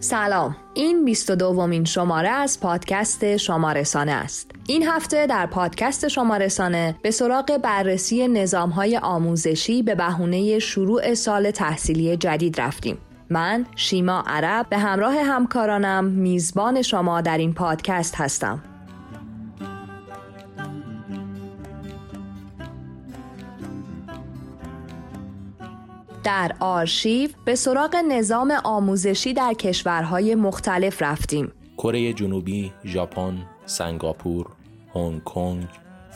سلام. این 22 دومین شماره از پادکست شمارسانه است. این هفته در پادکست شمارسانه به سراغ بررسی نظام های آموزشی به بهونه شروع سال تحصیلی جدید رفتیم. من شیما عرب به همراه همکارانم میزبان شما در این پادکست هستم. در آرشیو به سراغ نظام آموزشی در کشورهای مختلف رفتیم. کره جنوبی، ژاپن، سنگاپور، هنگ کنگ،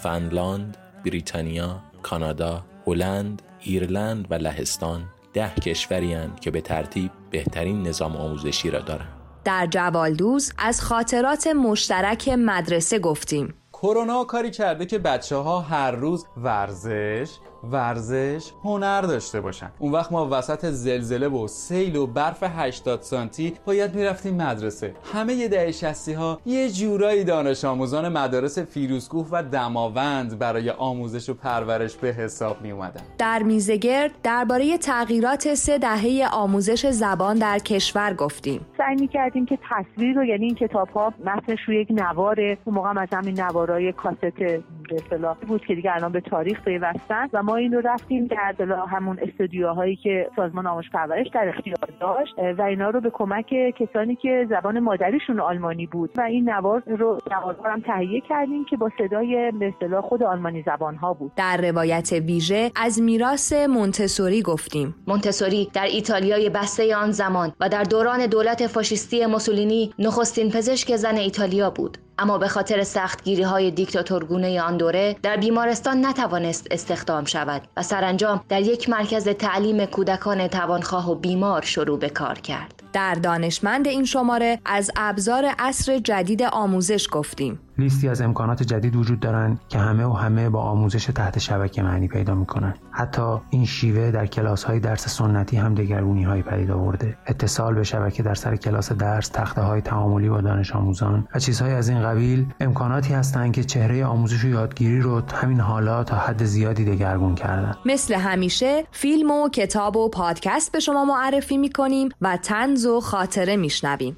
فنلاند، بریتانیا، کانادا، هلند، ایرلند و لهستان ده کشوری که به ترتیب بهترین نظام آموزشی را دارند. در جوالدوز از خاطرات مشترک مدرسه گفتیم. کرونا کاری کرده که بچه ها هر روز ورزش ورزش هنر داشته باشن. اون وقت ما وسط زلزله و سیل و برف 80 سانتی باید می‌رفتیم مدرسه. همه ی دهه 60 ها یه جورایی دانش آموزان مدارس فیروزکوه و دماوند برای آموزش و پرورش به حساب می اومدن در میزگرد درباره تغییرات سه دهه آموزش زبان در کشور گفتیم. سعی می کردیم که تصویر رو یعنی این کتاب ها متنش روی یک نواره اون موقع از همین نوارای کاست به اصطلاح بود که دیگه الان به تاریخ پیوستن و ما این رو رفتیم در همون استودیوهایی که سازمان آموزش پرورش در اختیار داشت و اینا رو به کمک کسانی که زبان مادریشون آلمانی بود. و این نوار رو هم تهیه کردیم که با صدای به اصطلاح خود آلمانی زبان ها بود. در روایت ویژه از میراث مونتسوری گفتیم. مونتسوری در ایتالیای بسته آن زمان و در دوران دولت فاشیستی موسولینی نخستین پزشک زن ایتالیا بود. اما به خاطر سختگیری های دیکتاتورگونه آن دوره در بیمارستان نتوانست استخدام شود و سرانجام در یک مرکز تعلیم کودکان توانخواه و بیمار شروع به کار کرد. در دانشمند این شماره از ابزار عصر جدید آموزش گفتیم. لیستی از امکانات جدید وجود دارند که همه و همه با آموزش تحت شبکه معنی پیدا می‌کنند حتی این شیوه در کلاس های درس سنتی هم دگرگونی های پدید آورده. اتصال به شبکه در سر کلاس درس تخته های تعاملی با دانش آموزان و چیزهای از این قبیل امکاناتی هستند که چهره آموزش و یادگیری رو همین حالا تا حد زیادی دگرگون کردن. مثل همیشه فیلم و کتاب و پادکست به شما معرفی می‌کنیم و تنز و خاطره میشنویم.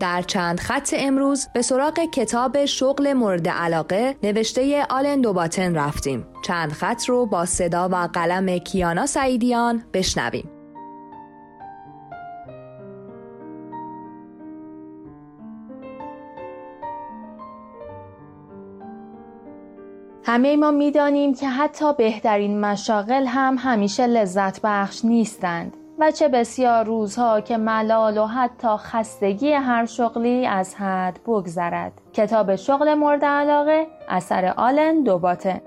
در چند خط امروز به سراغ کتاب شغل مورد علاقه نوشته آلن دوباتن رفتیم. چند خط رو با صدا و قلم کیانا سعیدیان بشنویم. همه ما می‌دانیم که حتی بهترین مشاغل هم همیشه لذت بخش نیستند. و چه بسیار روزها که ملال و حتی خستگی هر شغلی از حد بگذرد کتاب شغل مورد علاقه اثر آلن دوباتن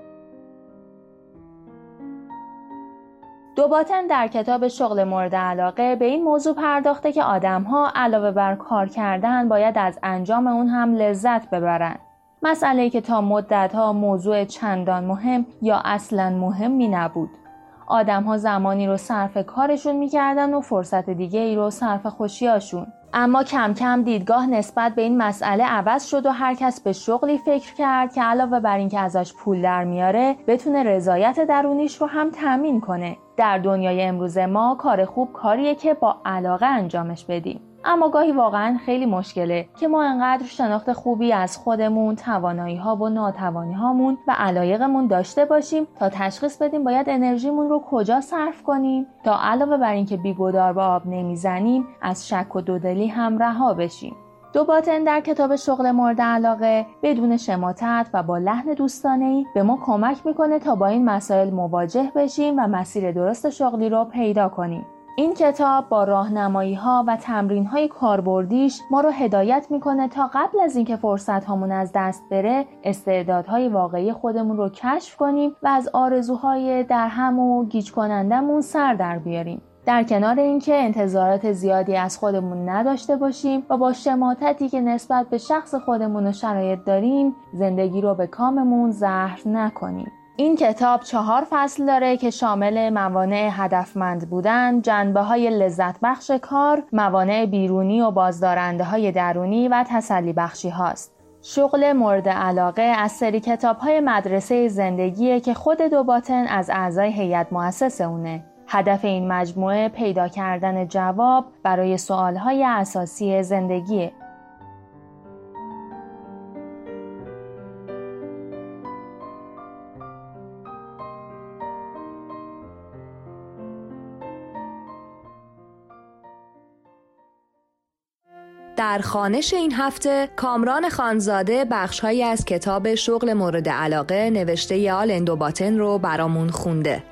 دوباتن در کتاب شغل مورد علاقه به این موضوع پرداخته که آدمها علاوه بر کار کردن باید از انجام اون هم لذت ببرند. مسئله که تا مدتها موضوع چندان مهم یا اصلا مهمی نبود. آدم ها زمانی رو صرف کارشون می‌کردن و فرصت دیگه ای رو صرف خوشیاشون. اما کم کم دیدگاه نسبت به این مسئله عوض شد و هر کس به شغلی فکر کرد که علاوه بر اینکه ازش پول در میاره بتونه رضایت درونیش رو هم تامین کنه. در دنیای امروز ما کار خوب کاریه که با علاقه انجامش بدیم. اما گاهی واقعا خیلی مشکله که ما انقدر شناخت خوبی از خودمون توانایی ها و ناتوانی هامون و علایقمون داشته باشیم تا تشخیص بدیم باید انرژیمون رو کجا صرف کنیم تا علاوه بر اینکه بیگدار به آب نمی‌زنیم از شک و دودلی هم رها بشیم دو باتن در کتاب شغل مورد علاقه بدون شماتت و با لحن دوستانه ای به ما کمک می‌کنه تا با این مسائل مواجه بشیم و مسیر درست شغلی رو پیدا کنیم. این کتاب با راهنمایی ها و تمرین های کاربردیش ما رو هدایت می‌کنه تا قبل از اینکه فرصت هامون از دست بره استعدادهای واقعی خودمون رو کشف کنیم و از آرزوهای در هم و گیج کنندمون سر در بیاریم. در کنار اینکه انتظارات زیادی از خودمون نداشته باشیم و با شماتتی که نسبت به شخص خودمون و شرایط داریم زندگی رو به کاممون زهر نکنیم این کتاب چهار فصل داره که شامل موانع هدفمند بودن، جنبه های لذت بخش کار، موانع بیرونی و بازدارنده های درونی و تسلی بخشی هاست. شغل مورد علاقه از سری کتاب های مدرسه زندگیه که خود دوباتن از اعضای هیئت مؤسس اونه. هدف این مجموعه پیدا کردن جواب برای سوال های اساسی زندگیه. در خانش این هفته کامران خانزاده بخشهایی از کتاب شغل مورد علاقه نوشته یال اندوباتن رو برامون خونده.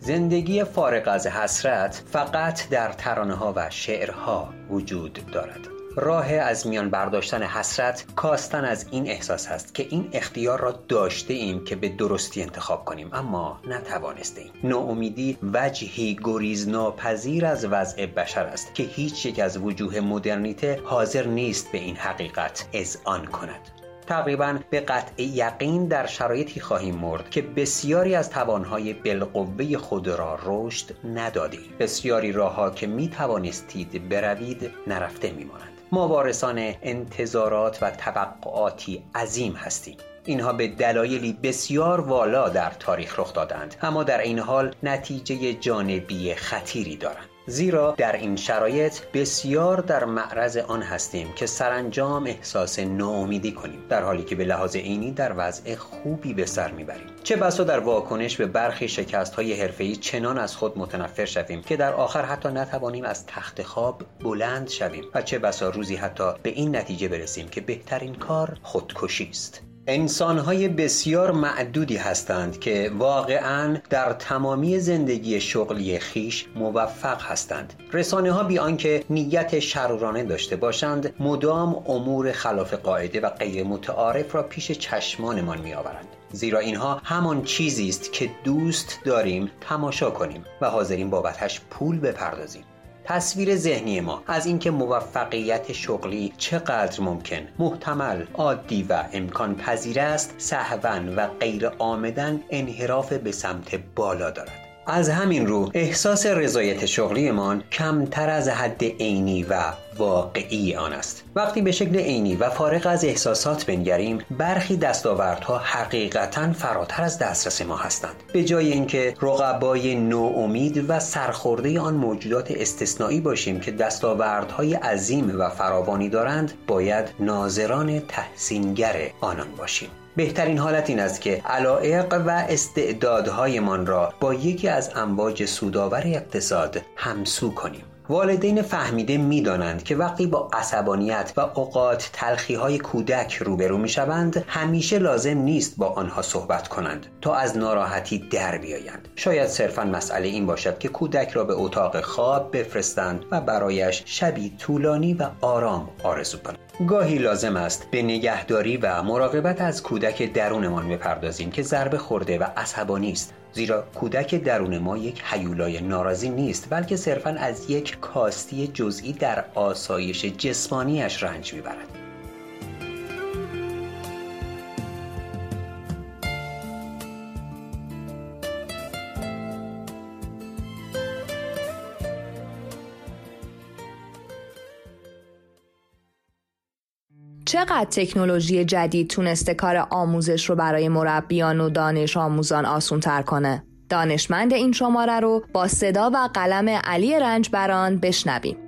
زندگی فارغ از حسرت فقط در ترانه ها و شعرها وجود دارد. راه از میان برداشتن حسرت کاستن از این احساس هست که این اختیار را داشته ایم که به درستی انتخاب کنیم. اما نتوانسته ایم ناامیدی وجهی گریز ناپذیر از وضع بشر است که هیچ یک از وجوه مدرنیته حاضر نیست به این حقیقت اذعان کند. تقریبا به قطع یقین در شرایطی خواهیم مرد که بسیاری از توانهای بالقوه خود را رشد ندادیم. بسیاری راهها که می توانستید بروید نرفته میمانند. ما وارثان انتظارات و توقعاتی عظیم هستیم. اینها به دلایلی بسیار والا در تاریخ رخ دادند اما در این حال نتیجه جانبی خطیری دارند. زیرا در این شرایط بسیار در معرض آن هستیم که سرانجام احساس ناامیدی کنیم در حالی که به لحاظ عینی در وضع خوبی به سر می‌بریم. چه بسا در واکنش به برخی شکست های حرفه‌ای چنان از خود متنفر شویم که در آخر حتی نتوانیم از تخت خواب بلند شویم و چه بسا روزی حتی به این نتیجه برسیم که بهترین کار خودکشی است. انسانهای بسیار معدودی هستند که واقعا در تمامی زندگی شغلی خیش موفق هستند. رسانه ها بی آنکه نیت شرورانه داشته باشند مدام امور خلاف قاعده و غیر متعارف را پیش چشمانمان می آورند زیرا اینها همان چیزی است که دوست داریم تماشا کنیم و حاضرین بابتش پول بپردازیم. تصویر ذهنی ما از اینکه موفقیت شغلی چقدر ممکن محتمل عادی و امکان پذیر است سهون و غیر آمدن انحراف به سمت بالا دارد. از همین رو احساس رضایت شغلیمان کمتر از حد عینی و واقعی آن است. وقتی به شکل عینی و فارغ از احساسات بنگریم برخی دستاوردها حقیقتا فراتر از دسترس ما هستند. به جای اینکه رقبای نوامید و سرخورده آن موجودات استثنایی باشیم که دستاوردهای عظیم و فراوانی دارند باید ناظران تحسینگر آنان باشیم. بهترین حالت این است که علائق و استعدادهایمان را با یکی از امواج سودآور اقتصاد همسو کنیم. والدین فهمیده می‌دانند که وقتی با عصبانیت و اوقات تلخی های کودک روبرو می شوند همیشه لازم نیست با آنها صحبت کنند تا از ناراحتی در بیایند. شاید صرفا مسئله این باشد که کودک را به اتاق خواب بفرستند و برایش شبی طولانی و آرام آرزو کنند. گاهی لازم است به نگهداری و مراقبت از کودک درونمان بپردازیم که ضربه خورده و عصبانی است. زیرا کودک درون ما یک حیولای ناراضی نیست بلکه صرفا از یک کاستی جزئی در آسایش جسمانیش رنج می‌برد. چقدر تکنولوژی جدید تونسته کار آموزش رو برای مربیان و دانش آموزان آسون تر کنه؟ دانشمند این شماره رو با صدا و قلم علی رنجبران بشنویم.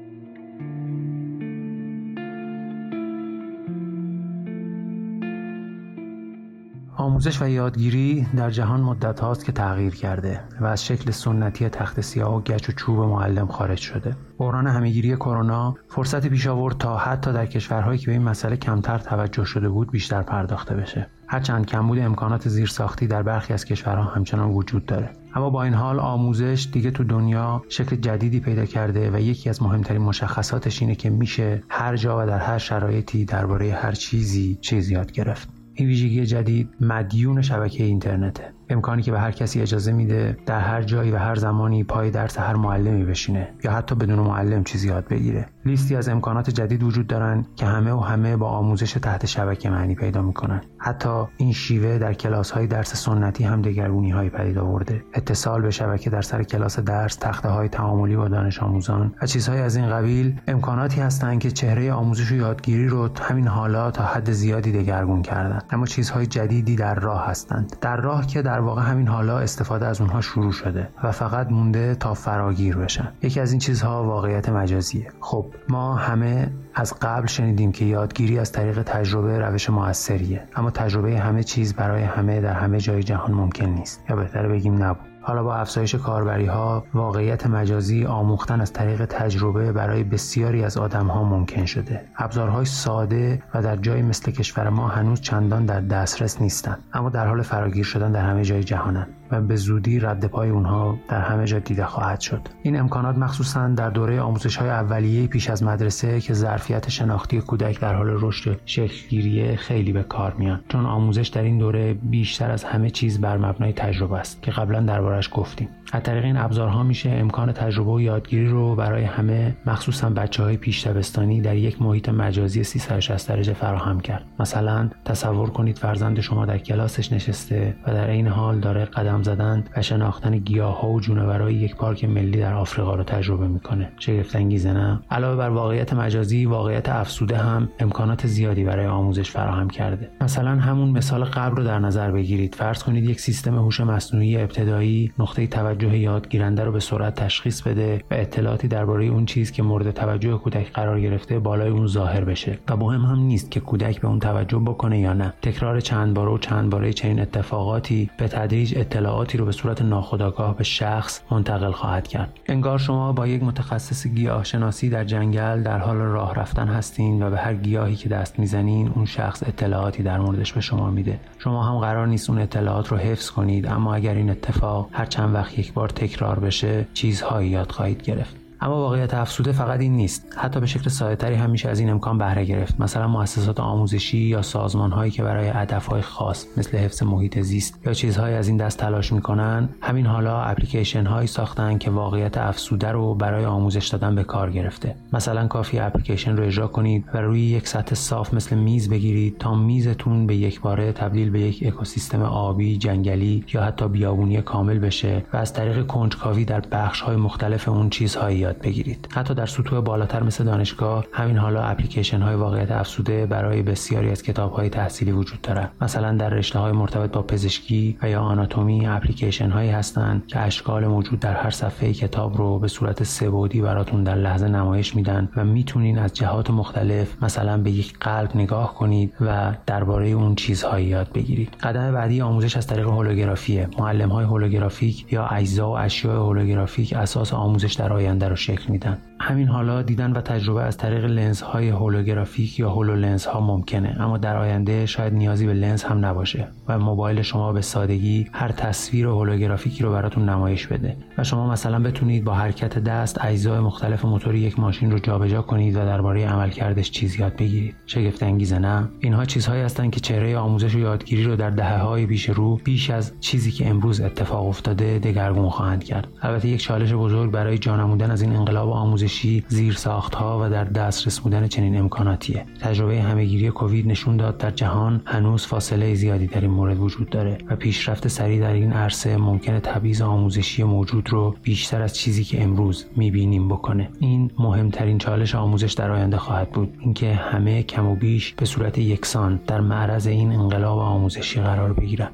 آموزش و یادگیری در جهان مدت هاست که تغییر کرده و از شکل سنتی تخت سیاه و گچ و چوب معلم خارج شده. بحران همهگیری کرونا فرصت پیش آورد تا حتی در کشورهایی که به این مسئله کمتر توجه شده بود بیشتر پرداخته بشه. هرچند کمبود امکانات زیرساختی در برخی از کشورها همچنان وجود داره اما با این حال آموزش دیگه تو دنیا شکل جدیدی پیدا کرده و یکی از مهمترین مشخصاتش اینه که میشه هر جا و در هر شرایطی درباره هر چیزی چیز یاد گرفت این ویژگی جدید مدیون شبکه اینترنته. امکانی که به هر کسی اجازه میده در هر جایی و هر زمانی پای درس هر معلمی بشینه یا حتی بدون معلم چیزی یاد بگیره. لیستی از امکانات جدید وجود دارن که همه و همه با آموزش تحت شبکه معنی پیدا می‌کنن. حتی این شیوه در کلاس های درس سنتی هم دگرگونی های پدید آورده. اتصال به شبکه در سر کلاس درس تخته های تعاملی با دانش آموزان و چیزهای از این قبیل امکاناتی هستند که چهره آموزش و یادگیری رو همین حالا تا حد زیادی دگرگون کردن. اما چیزهای جدیدی در راه هستند. در راه که در واقع همین حالا استفاده از اونها شروع شده و فقط مونده تا فراگیر بشن. یکی از این چیزها واقعیت مجازیه. خب ما همه از قبل شنیدیم که یادگیری از طریق تجربه روش موثریه. اما تجربه همه چیز برای همه در همه جای جهان ممکن نیست. یا بهتره بگیم نبود. حالا با افزایش کاربری ها واقعیت مجازی آموختن از طریق تجربه برای بسیاری از آدم ها ممکن شده. ابزارهای ساده و در جایی مثل کشور ما هنوز چندان در دسترس نیستند. اما در حال فراگیر شدن در همه جای جهانند. و به زودی رد پای اونها در همه جا دیده خواهد شد. این امکانات مخصوصا در دوره آموزش های اولیه پیش از مدرسه که ظرفیت شناختی کودک در حال رشد شکلگیری خیلی به کار میان. چون آموزش در این دوره بیشتر از همه چیز بر مبنای تجربه است که قبلا دربارش گفتیم. از طریق این ابزارها میشه امکان تجربه و یادگیری رو برای همه مخصوصا بچه های پیش در یک محیط مجازی 360 درجه فراهم کرد. مثلا تصور کنید فرزند شما در کلاسش نشسته و در این حال داره قدم زدن و شناختن گیاه ها و جونورای یک پارک ملی در آفریقا رو تجربه می‌کنه. شگفت انگیزه نه. علاوه بر واقعیت مجازی واقعیت افسوده هم امکانات زیادی برای آموزش فراهم کرده. مثلا همون مثال قبل رو در نظر بگیرید. فرض کنید یک سیستم هوش مصنوعی ابتدایی نقطه توجه یادگیرنده رو به سرعت تشخیص بده و اطلاعاتی درباره اون چیز که مورد توجه کودک قرار گرفته بالای اون ظاهر بشه. و مهم هم نیست که کودک به اون توجه بکنه یا نه. تکرار چند باره و چند باره چنین اتفاقاتی به تدریج اطلاعاتی رو به صورت ناخودآگاه به شخص منتقل خواهد کرد. انگار شما با یک متخصص گیاهشناسی در جنگل در حال راه رفتن هستین و به هر گیاهی که دست می‌زنین اون شخص اطلاعاتی در موردش به شما میده. شما هم قرار نیست اون اطلاعات رو حفظ کنید اما اگر این اتفاق هر چند وقت یک بار تکرار بشه چیزهایی یاد خواهید گرفت. اما واقعیت افسوده فقط این نیست. حتی به شکل سادهتری هم میشه از این امکان بهره گرفت. مثلا مؤسسات آموزشی یا سازمان هایی که برای هدفهای خاص مثل حفظ محیط زیست یا چیزهایی از این دست تلاش می‌کنن همین حالا اپلیکیشن هایی ساختن که واقعیت افسوده رو برای آموزش دادن به کار گرفته. مثلا کافی اپلیکیشن رو اجرا کنید و روی یک سطح صاف مثل میز بگیرید تا میزتون به یک باره تبدیل به یک اکوسیستم آبی جنگلی یا حتی بیابونی کامل بشه و از طریق کنجکاوی در بخش های مختلف اون چیزهایی یاد بگیرید. حتی در سطوح بالاتر مثل دانشگاه همین حالا اپلیکیشن های واقعیت افسوده برای بسیاری از کتاب های تحصیلی وجود دارد مثلا در رشته های مرتبط با پزشکی و یا آناتومی اپلیکیشن هایی هستند که اشکال موجود در هر صفحه کتاب رو به صورت سه‌بعدی براتون در لحظه نمایش میدن و می‌تونین از جهات مختلف مثلا به یک قلب نگاه کنید و درباره اون چیزهایی یاد بگیرید. قدم بعدی آموزش از طریق هولوگرافیه. معلم های هولوگرافیک یا اجزا و اشیاء هولوگرافیک اساس آموزش در آینده رو شکل میدن. همین حالا دیدن و تجربه از طریق لنز های هولوگرافیک یا هولو لنز ها ممکنه اما در آینده شاید نیازی به لنز هم نباشه و موبایل شما به سادگی هر تصویر هولوگرافیکی رو براتون نمایش بده. و شما مثلا بتونید با حرکت دست اجزای مختلف موتوری یک ماشین رو جابجا کنید و درباره عملکردش چیز یاد بگیرید. شگفت انگیزه نه؟ اینها چیزهایی هستند که چهره آموزش و یادگیری رو در دهه های پیش رو بیش از چیزی که امروز اتفاق افتاده دگرگون خواهند کرد. البته یک چالش بزرگ برای جانمودن از این انقلاب آموزشی زیر ها و در دسترس بودن چنین امکاناتیه. تجربه همهگیری کووید نشون داد در جهان هنوز فاصله زیادی در این مورد وجود داره و پیشرفت سریع در این عرصه ممکنه تبعیض آموزشی موجود رو بیشتر از چیزی که امروز می‌بینیم بکنه. این مهمترین چالش آموزش در آینده خواهد بود. اینکه همه کم و بیش به صورت یکسان در معرض این انقلاب آموزشی قرار بگیرن.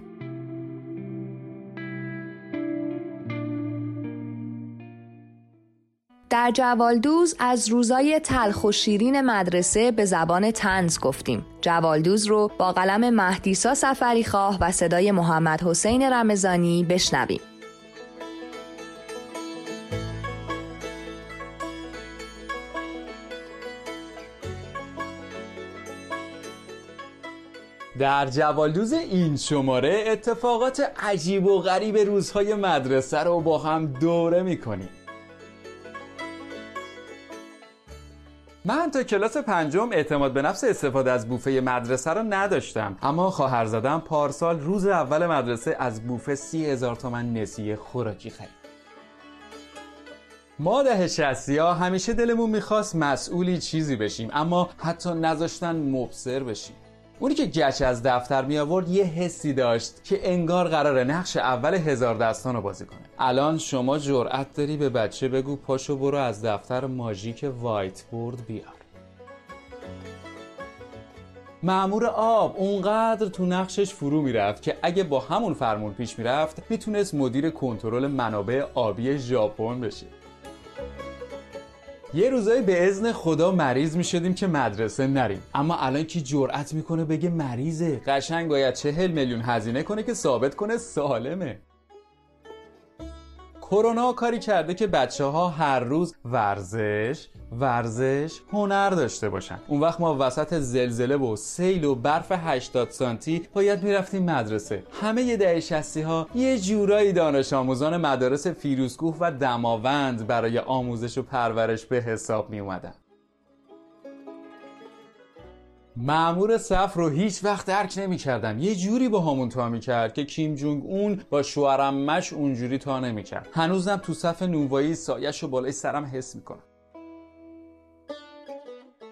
در جوالدوز از روزای تلخ و شیرین مدرسه به زبان تنز گفتیم. جوالدوز رو با قلم مهدیسا سفری خواه و صدای محمد حسین رمزانی بشنویم. در جوالدوز این شماره اتفاقات عجیب و غریب روزهای مدرسه رو با هم دوره می‌کنیم من تا کلاس پنجم اعتماد به نفس استفاده از بوفه مدرسه رو نداشتم. اما خواهر زدم پارسال روز اول مدرسه از بوفه سی هزار تومن نسیه خوراکی خرید. ما ده شستی ها همیشه دلمون می‌خواست مسئولی چیزی بشیم اما حتی نذاشتن مبصر بشیم. اونی که گچ از دفتر می آورد یه حسی داشت که انگار قراره نقش اول هزار دستان رو بازی کنه. الان شما جرأت داری به بچه بگو پاشو برو از دفتر ماژیک وایت بورد بیار. معمور آب اونقدر تو نقشش فرو می‌رفت که اگه با همون فرمون پیش می‌رفت می‌تونست مدیر کنترل منابع آبی ژاپن بشه. یه روزایی به ازن خدا مریض می شدیم که مدرسه نریم. اما الان کی جرأت می‌کنه بگه مریضه؟ قشنگ باید چهل میلیون هزینه کنه که ثابت کنه سالمه. کرونا کاری کرده که بچه ها هر روز ورزش ورزش هنر داشته باشن. اون وقت ما وسط زلزله و سیل و برف 80 سانتی باید می‌رفتیم مدرسه. همه یه ده شستی ها یه جورایی دانش آموزان مدارس فیروزکوه و دماوند برای آموزش و پرورش به حساب می اومدن معمور صف رو هیچ وقت درک نمی کردم یه جوری با همون تا می کرد که کیم جونگ اون با شوهرمش اونجوری تا نمی کرد هنوزم تو صف نونوایی سایش رو بالای سرم حس می کنم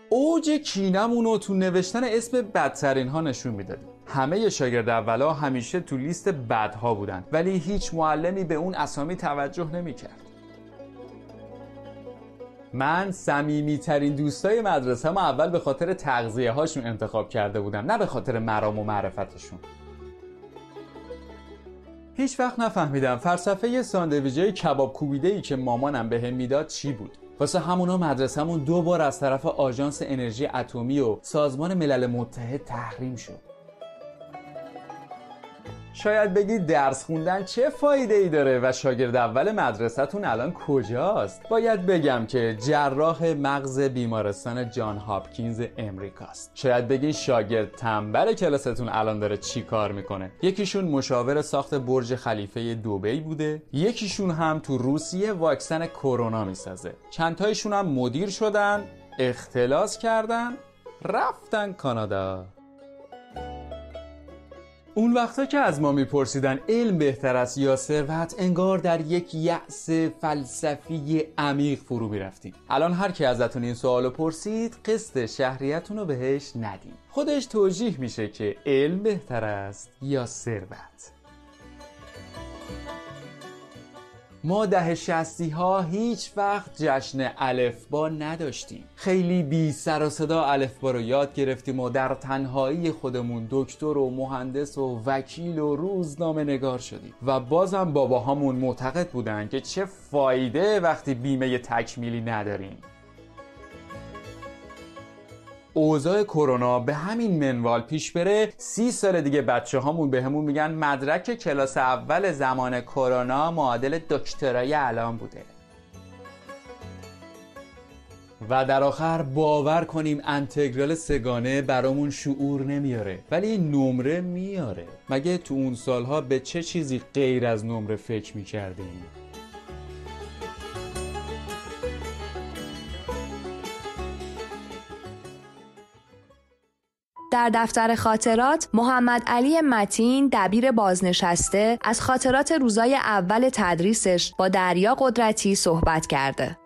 اوج کینمون رو تو نوشتن اسم بدترین ها نشون می‌دادیم همه شاگرد اولا همیشه تو لیست بدها بودن ولی هیچ معلمی به اون اسامی توجه نمی‌کرد. من صمیمی ترین دوستای مدرسه ما اول به خاطر تغذیه هاشون انتخاب کرده بودم نه به خاطر مرام و معرفتشون. هیچ وقت نفهمیدم فلسفه ساندویجه کباب کوبیده ای که مامانم بهم به می‌داد چی بود. واسه همونا مدرسهمون دو بار از طرف آژانس انرژی اتمی و سازمان ملل متحد تحریم شد. شاید بگید درس خوندن چه فایده ای داره و شاگرد اول مدرسهتون الان کجاست؟ باید بگم که جراح مغز بیمارستان جان هاپکینز امریکاست. شاید بگید شاگرد تنبل کلاستون الان داره چی کار می‌کنه؟ یکیشون مشاور ساخت برج خلیفه دوبی بوده. یکیشون هم تو روسیه واکسن کرونا می‌سازه. چندتایشون هم مدیر شدن اختلاس کردن رفتن کانادا. اون وقتا که از ما میپرسیدن علم بهتر است یا ثروت انگار در یک یأس فلسفی عمیق فرو می‌رفتیم. الان هر کی ازتون این سوالو پرسید قسط شهریتون رو بهش ندیم. خودش توجیح میشه که علم بهتر است یا ثروت. ما ده شستی ها هیچ وقت جشن الفبا نداشتیم. خیلی بی سر و صدا الفبا رو یاد گرفتیم و در تنهایی خودمون دکتر و مهندس و وکیل و روزنامه نگار شدیم. و بازم باباهامون معتقد بودن که چه فایده وقتی بیمه تکمیلی نداریم. اوضاع کرونا به همین منوال پیش بره سی سال دیگه بچه هامون به همون میگن مدرک کلاس اول زمان کرونا معادل دکترای الان بوده و در آخر باور کنیم انتگرال سگانه برامون شعور نمیاره ولی نمره میاره مگه تو اون سالها به چه چیزی غیر از نمره فکر می‌کردیم؟ در دفتر خاطرات محمد علی متین دبیر بازنشسته از خاطرات روزای اول تدریسش با دریا قدرتی صحبت کرده.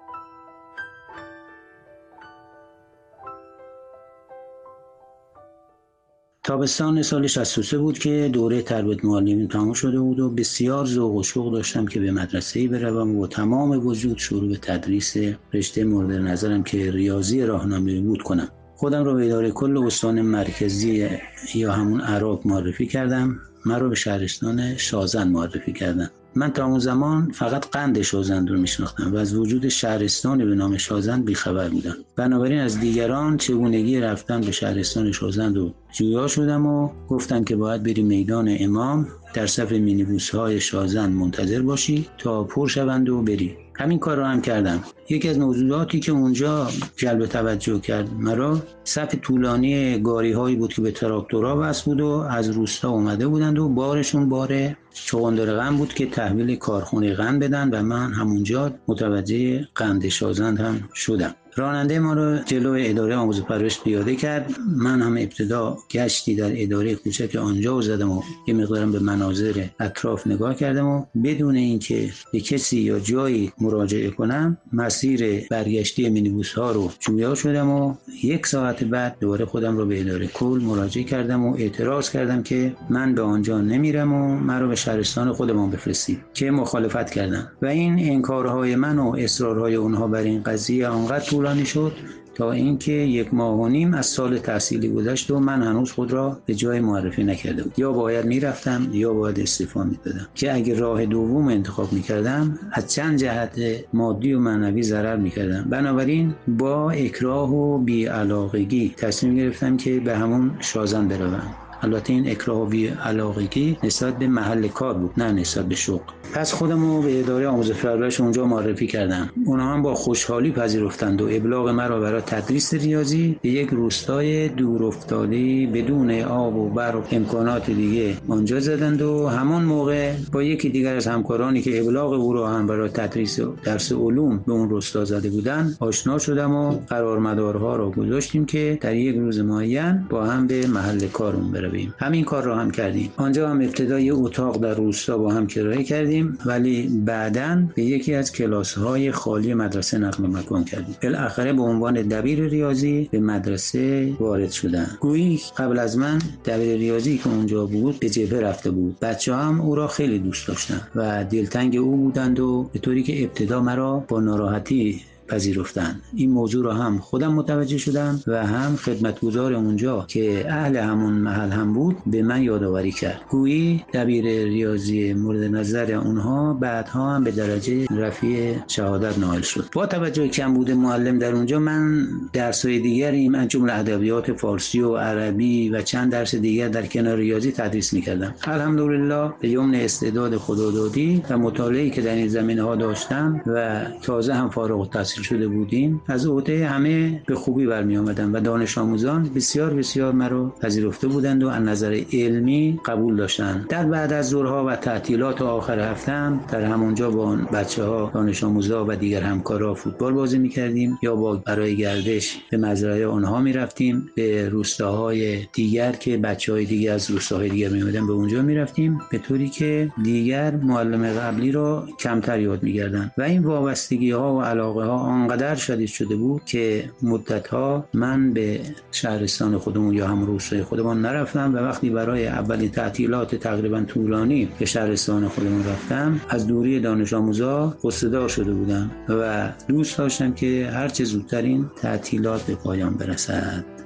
تابستان سال 63 بود که دوره تربیت معلمین تمام شده بود و بسیار ذوق و شوق داشتم که به مدرسه بروم و تمام وجود شروع به تدریس رشته مورد نظرم که ریاضی راهنمایی بود کنم خودم را به اداره کل استان مرکزی یا همون عراق معرفی کردم. مرا به شهرستان شازن معرفی کردن. من تا اون زمان فقط قند شازند رو میشناختم و از وجود شهرستانی به نام شازند بیخبر بودم. بنابراین از دیگران چگونگی رفتن به شهرستان شازند رو جویا شدم و گفتم که باید بری میدان امام در صف مینیبوس های شازند منتظر باشی تا پر شوند و بری. همین کار رو هم کردم. یکی از موضوعاتی که اونجا جلب توجه کرد مرا صف طولانی گاری هایی بود که به تراکتورها وصل بود و از روستا اومده بودند و بارشون بار چغندر غم بود که تحویل کارخونه غم بدن و من همونجا متوجه قند شازند هم شدم. راننده ما رو جلو اداره آموزش پرورش پیاده کرد. من هم ابتدا گشتی در اداره کوچک آنجا زدم و یه مقدارم به مناظر اطراف نگاه کردم و بدون اینکه به کسی یا جایی مراجعه کنم مسیر برگشتی مینیبوس ها رو جویا شدم و یک ساعت بعد دوباره خودم رو به اداره کل مراجعه کردم و اعتراض کردم که من به آنجا نمیرم و مرا به شهرستان خودمان بفرستید که مخالفت کردم. و این انکارهای من و اصرارهای اونها بر این قضیه آنقدر طولانی شد تا اینکه یک ماه و نیم از سال تحصیلی گذشت و من هنوز خود را به جای معرفی نکرده بود یا باید می‌رفتم یا باید استعفا می‌دادم. که اگر راه دوم انتخاب می‌کردم از چند جهت مادی و معنوی ضرر می‌کردم. بنابراین با اکراه و بیعلاقگی تصمیم گرفتم که به همون شازن بروم. البته این اکراه علاقگی نسبت به محل کار بود نه نسبت به شغل. پس خودم رو به اداره آموزش پرورش اونجا معرفی کردم. اونها هم با خوشحالی پذیرفتند و ابلاغ مرا برای تدریس ریاضی به یک روستای دور افتاده بدون آب و برق امکانات دیگه آنجا زدند و همان موقع با یکی دیگر از همکارانی که ابلاغ او را هم برای تدریس درس علوم به اون روستا زده بودند آشنا شدم و قرارمدارها را گذاشتیم که در یک روز معین با هم به محل کارمون برویم همین کار را هم کردیم. آنجا هم ابتدا اتاق در روستا با هم کرایه کردیم ولی بعدا به یکی از کلاس های خالی مدرسه نقل مکان کردیم. بالاخره به عنوان دبیر ریاضی به مدرسه وارد شدم گویی قبل از من دبیر ریاضی که اونجا بود به جبهه رفته بود. بچه هم او را خیلی دوست داشتن و دلتنگ او بودند و به طوری که ابتدا مرا با ناراحتی پذیرفتن. این موضوع رو هم خودم متوجه شدم و هم خدمتگزار اونجا که اهل همون محل هم بود به من یادآوری کرد. گویی دبیر ریاضی مورد نظر اونها بعدها هم به درجه رفیع شهادت نائل شد. با توجه کم بوده معلم در اونجا من درسای دیگری من جمله ادبیات فارسی و عربی و چند درس دیگر در کنار ریاضی تدریس می‌کردم. الحمدلله به یمن استعداد خدادادی و مطالعه که در این زمینه ها داشتم و تازه هم فارغ التحصیل شده بودیم از عهده همه به خوبی برمی آمدم و دانش آموزان بسیار بسیار مرا پذیرفته بودند و از نظر علمی قبول داشتند. در بعد از ظهرها و تعطیلات آخر هفتم در همونجا با بچه ها دانش آموزا و دیگر همکارا فوتبال بازی می کردیم یا با برای گردش به مزرعه آنها می رفتیم. به روستاهای دیگر که بچه های دیگر از روستاهای دیگر می به اونجا می رفتیم. به طوری که دیگر معلم قبلی را کمتر یاد می و این وابستگی ها و علاقه ها آنقدر شدید شده بود که مدتها من به شهرستان خودمون یا هم روستای خودمان نرفتم و وقتی برای اولین تعطیلات تقریبا طولانی به شهرستان خودمون رفتم از دوری دانش آموزا قصدار شده بودم و دوست داشتم که هرچه زودتر این تعطیلات به پایان برسد.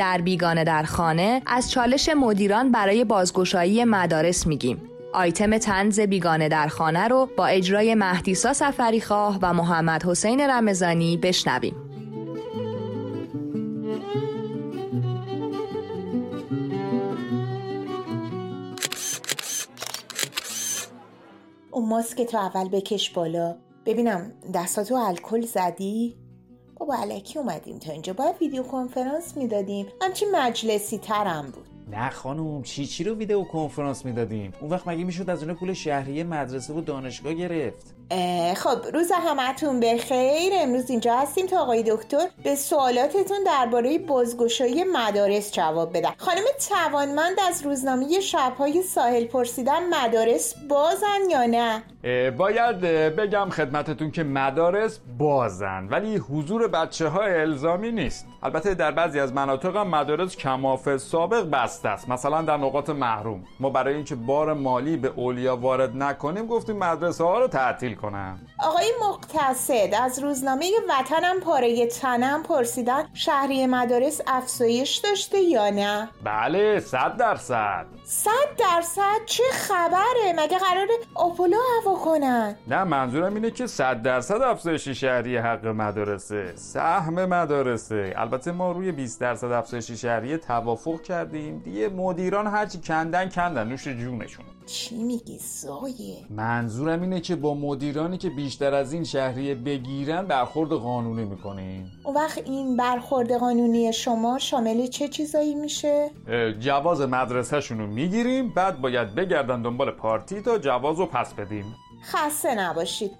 در بیگانه در خانه از چالش مدیران برای بازگشایی مدارس میگیم. آیتم تنز بیگانه در خانه رو با اجرای مهدیسا سفری خواه و محمد حسین رمزانی بشنویم. اون ماسک تو اول بکش بالا ببینم دستاتو الکل زدی بابا علکی اومدیم تا اینجا. باید ویدیو کنفرانس می‌دادیم. همچی مجلسی ترم بود. نه خانم چی چی رو ویدیو کنفرانس می‌دادیم؟ اون وقت مگه می‌شد از اون پول شهریه مدرسه و دانشگاه گرفت؟ خب روز همتون بخیر. امروز اینجا هستیم تا آقای دکتر به سوالاتتون درباره بازگشایی مدارس جواب بدن. خانم توانمند از روزنامه شبهای ساحل پرسیدن مدارس بازن یا نه؟ باید بگم خدمتتون که مدارس بازن ولی حضور بچه ها الزامی نیست. البته در بعضی از مناطق هم مدارس کماف سابق بسته است مثلا در نقاط محروم. ما برای اینکه بار مالی به اولیا وارد نکنیم گفتیم مدرسه ها رو تعطیل کنم آقای مقتصد از روزنامه وطنم پاره تنم پرسیدن شهری مدارس افزایش داشته یا نه؟ بله صد درصد. صد درصد؟ چه خبره؟ مگه قرار اپولو هوا کنن؟ نه منظورم اینه که صد درصد افزایش شهری حق مدارسه. سهم مدارسه. البته ما روی 20 درصد افزایش شهری توافق کردیم. دیگه مدیران هرچی کندن کندن. نوش جونشون. چی میگی زایه؟ منظورم اینه که با مدیرانی که بیشتر از این شهریه بگیرن برخورد قانونی می‌کنیم اون وقت این برخورد قانونی شما شامل چه چیزایی میشه؟ جواز مدرسهشون رو می‌گیریم بعد باید بگردن دنبال پارتی تا جواز رو پس بدیم. خسته نباشید.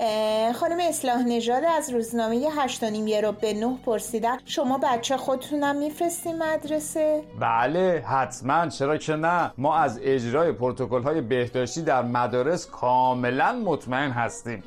خانم اصلاح نژاد از روزنامه هشتانیم یه رو به نه پرسیدن. شما بچه خودتونم میفرستیم مدرسه؟ بله حتما. چرا که نه؟ ما از اجرای پروتکل های بهداشتی در مدارس کاملا مطمئن هستیم.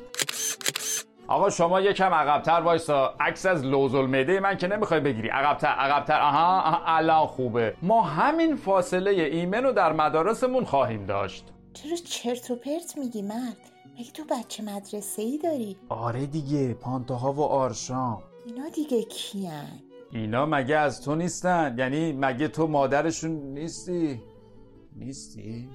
آقا شما یکم عقبتر وایسا. عکس از لوز المعده من که نمی‌خوای بگیری. عقبتر عقبتر. آها, آها الان خوبه. ما همین فاصله ایمن رو در مدارسمون خواهیم داشت. چرا چرت و پرت میگی مرد؟ مگه تو بچه مدرسه ای داری؟ آره دیگه پانتاها و آرشام اینا دیگه کیان؟ اینا مگه از تو نیستن؟ یعنی مگه تو مادرشون نیستی؟ نیستی؟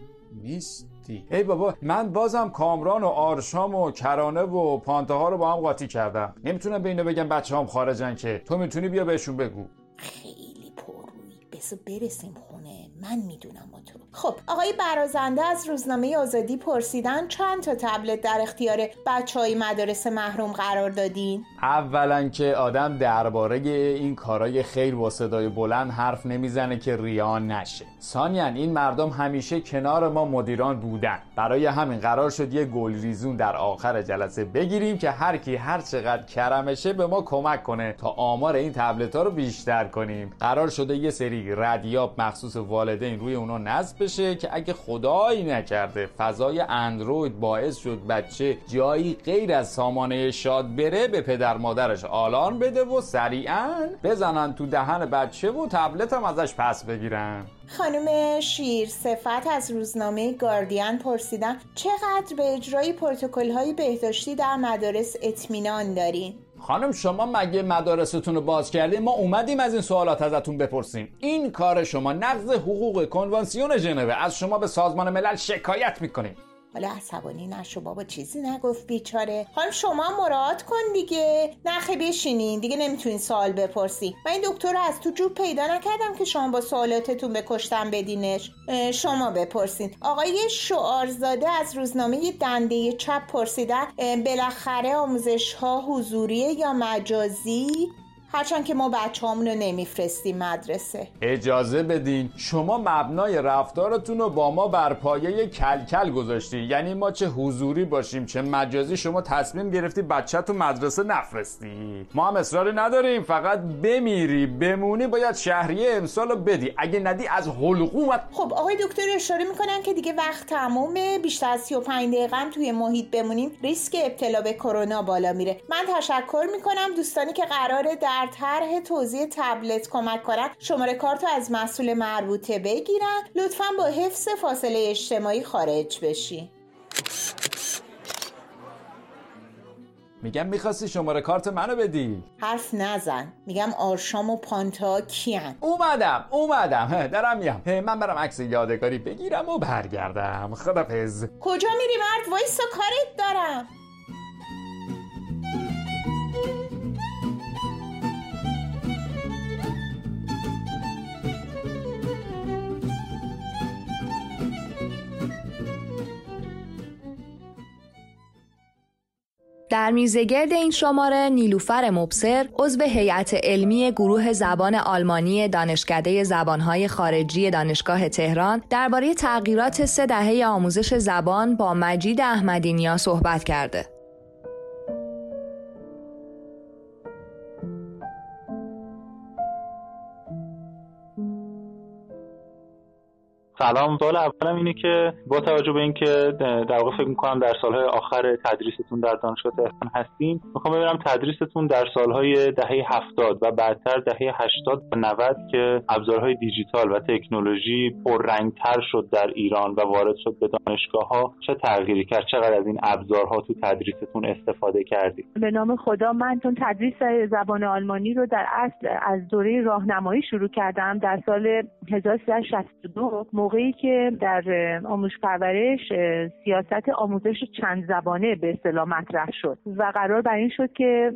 نیستی ای بابا من بازم کامران و آرشام و کرانه و پانتاها رو با هم قاطی کردم نمی‌تونم به اینا بگم بچه هم خارجن که تو می‌تونی بیا بهشون بگو خیلی پرویی بسو برسیم خونه من می‌دونم و تو خب آقای برازنده از روزنامه آزادی پرسیدن چند تا تبلت در اختیار بچه های مدارس محروم قرار دادین؟ اولا که آدم درباره این کارای خیر با صدای بلند حرف نمی‌زنه که ریان نشه. ثانیا این مردم همیشه کنار ما مدیران بودن. برای همین قرار شد یه گل ریزون در آخر جلسه بگیریم که هر کی هر چقدر کرمشه به ما کمک کنه تا آمار این تبلت ها رو بیشتر کنیم. قرار شده یه سری ردیاب مخصوص والدین روی اونا نصب بشه که اگه خدایی نکرده فضای اندروید باعث شد بچه جایی غیر از سامانه شاد بره به پدر مادرش آلارم بده و سریعا بزنن تو دهن بچه و تبلت هم ازش پس بگیرن. خانم شیر صفت از روزنامه گاردین پرسیدن چقدر به اجرای پروتکل های بهداشتی در مدارس اطمینان دارین؟ خانم شما مگه مدارستون رو باز کردیم ما اومدیم از این سوالات ازتون بپرسیم. این کار شما نقض حقوق کنوانسیون ژنو از شما به سازمان ملل شکایت می‌کنیم. حالا عصبانی نشو بابا چیزی نگفت بیچاره. خانم شما مراعات کن دیگه. نخه بشینین دیگه نمی‌تونین سوال بپرسی. من این دکتر رو از تو جوب پیدا نکردم که شما با سوالاتتون به کشتن بدینش. شما بپرسین. آقای شعارزاده از روزنامه دنده چپ پرسیدن بالاخره آموزش ها حضوریه یا مجازی؟ هرچند که ما بچه رو نمیفرستیم مدرسه. اجازه بدین شما مبنای رفتارتون رو با ما بر پایه کلکل گذاشتی یعنی ما چه حضوری باشیم چه مجازی شما تصمیم گرفتی بچه تو مدرسه نفرستی ما هم اصراری نداریم فقط بمیری بمونی باید شهریه امسال رو بدی. اگه ندی از حلقومت خب آقای دکتر اشاره می‌کنن که دیگه وقت تمومه. بیشتر از 35 دقیقه توی محیط بمونیم. ریسک ابتلا به کرونا بالا میره. من تشکر می‌کنم دوستانی که قراره در در طرح توضیح تبلت کمک کنن شماره کارت از مسئول مربوطه بگیرن. لطفا با حفظ فاصله اجتماعی خارج بشی. میگم می‌خواستی شماره کارت منو بدی. حرف نزن. میگم آرشام و پانتا کیان؟ اومدم اومدم. دارم میام. من برم عکس یادگاری بگیرم و برگردم. خدافز کجا میری مرد؟ وایسا کارت دارم. در میزگرد این شماره نیلوفر مبصر عضو هیئت علمی گروه زبان آلمانی دانشکده زبانهای خارجی دانشگاه تهران درباره تغییرات سه دهه آموزش زبان با مجید احمدینیا صحبت کرده. سلام. سوال اولم اینه که با توجه به اینکه در واقع فکر می‌کنم در سالهای آخر تدریستون در دانشگاه تهران هستین می‌خوام ببینم تدریستون در سالهای دهه هفتاد و بعدتر دهه هشتاد و 90 که ابزارهای دیجیتال و تکنولوژی پررنگتر شد در ایران و وارد شد به دانشگاه ها چه تغییری کرد؟ چقدر از این ابزارها تو تدریستون استفاده کردید به نام خدا من چون تدریس زبان آلمانی رو در اصل از دوره راهنمایی شروع کردم در سال 1362 موقعی که در آموزش پرورش سیاست آموزش چند زبانه به اصطلاح مطرح شد و قرار بر این شد که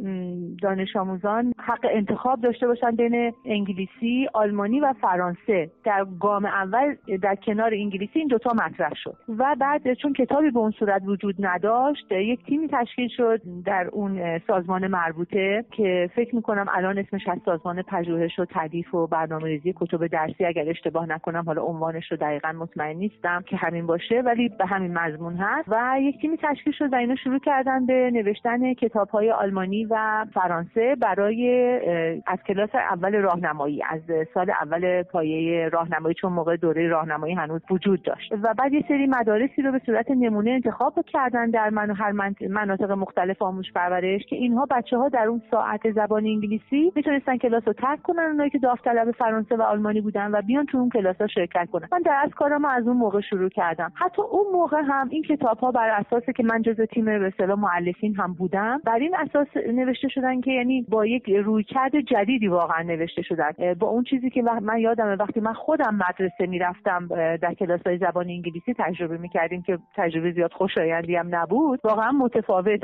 دانش آموزان حق انتخاب داشته باشند بین انگلیسی، آلمانی و فرانسه. در گام اول در کنار انگلیسی این دوتا مطرح شد و بعد چون کتابی به اون صورت وجود نداشت یک تیمی تشکیل شد در اون سازمان مربوطه که فکر می‌کنم الان اسمش از سازمان پژوهش و تدیف و برنامه ریزی کتب درسی اگر اشتباه نکنم حالا عنوانش رو دقیقا مطمئن نیستم که همین باشه ولی به همین مضمون هست. و یک تیمی تشکیل شد و اینا شروع کردن به نوشتن کتاب های آلمانی و فرانسه برای از کلاس اول راهنمایی از سال اول پایه راهنمایی چون موقع دوره راهنمایی هنوز وجود داشت. و بعد یه سری مدارسی رو به صورت نمونه انتخاب کردن در من هر مناطق مختلف آموزش پرورش که اینها بچه ها در اون ساعت زبان انگلیسی می‌تونستن کلاس رو ترک کنن اونایی که داوطلب فرانسه و آلمانی بودن و بیان تو اون کلاس ها شرکت کنن. من در از کارم از اون موقع شروع کردم. حتی اون موقع هم این کتاب ها بر اساس که من جزء تیم به اصطلاح مؤلفین هم بودم بر این اساس نوشته شدن که یعنی با یک رویکرد جدیدی واقعا نوشته شدن. با اون چیزی که من یادمه وقتی من خودم مدرسه می‌رفتم در کلاس های زبان انگلیسی تجربه می‌کردیم که تجربه زیاد خوشایندی هم نبود واقعا متفاوت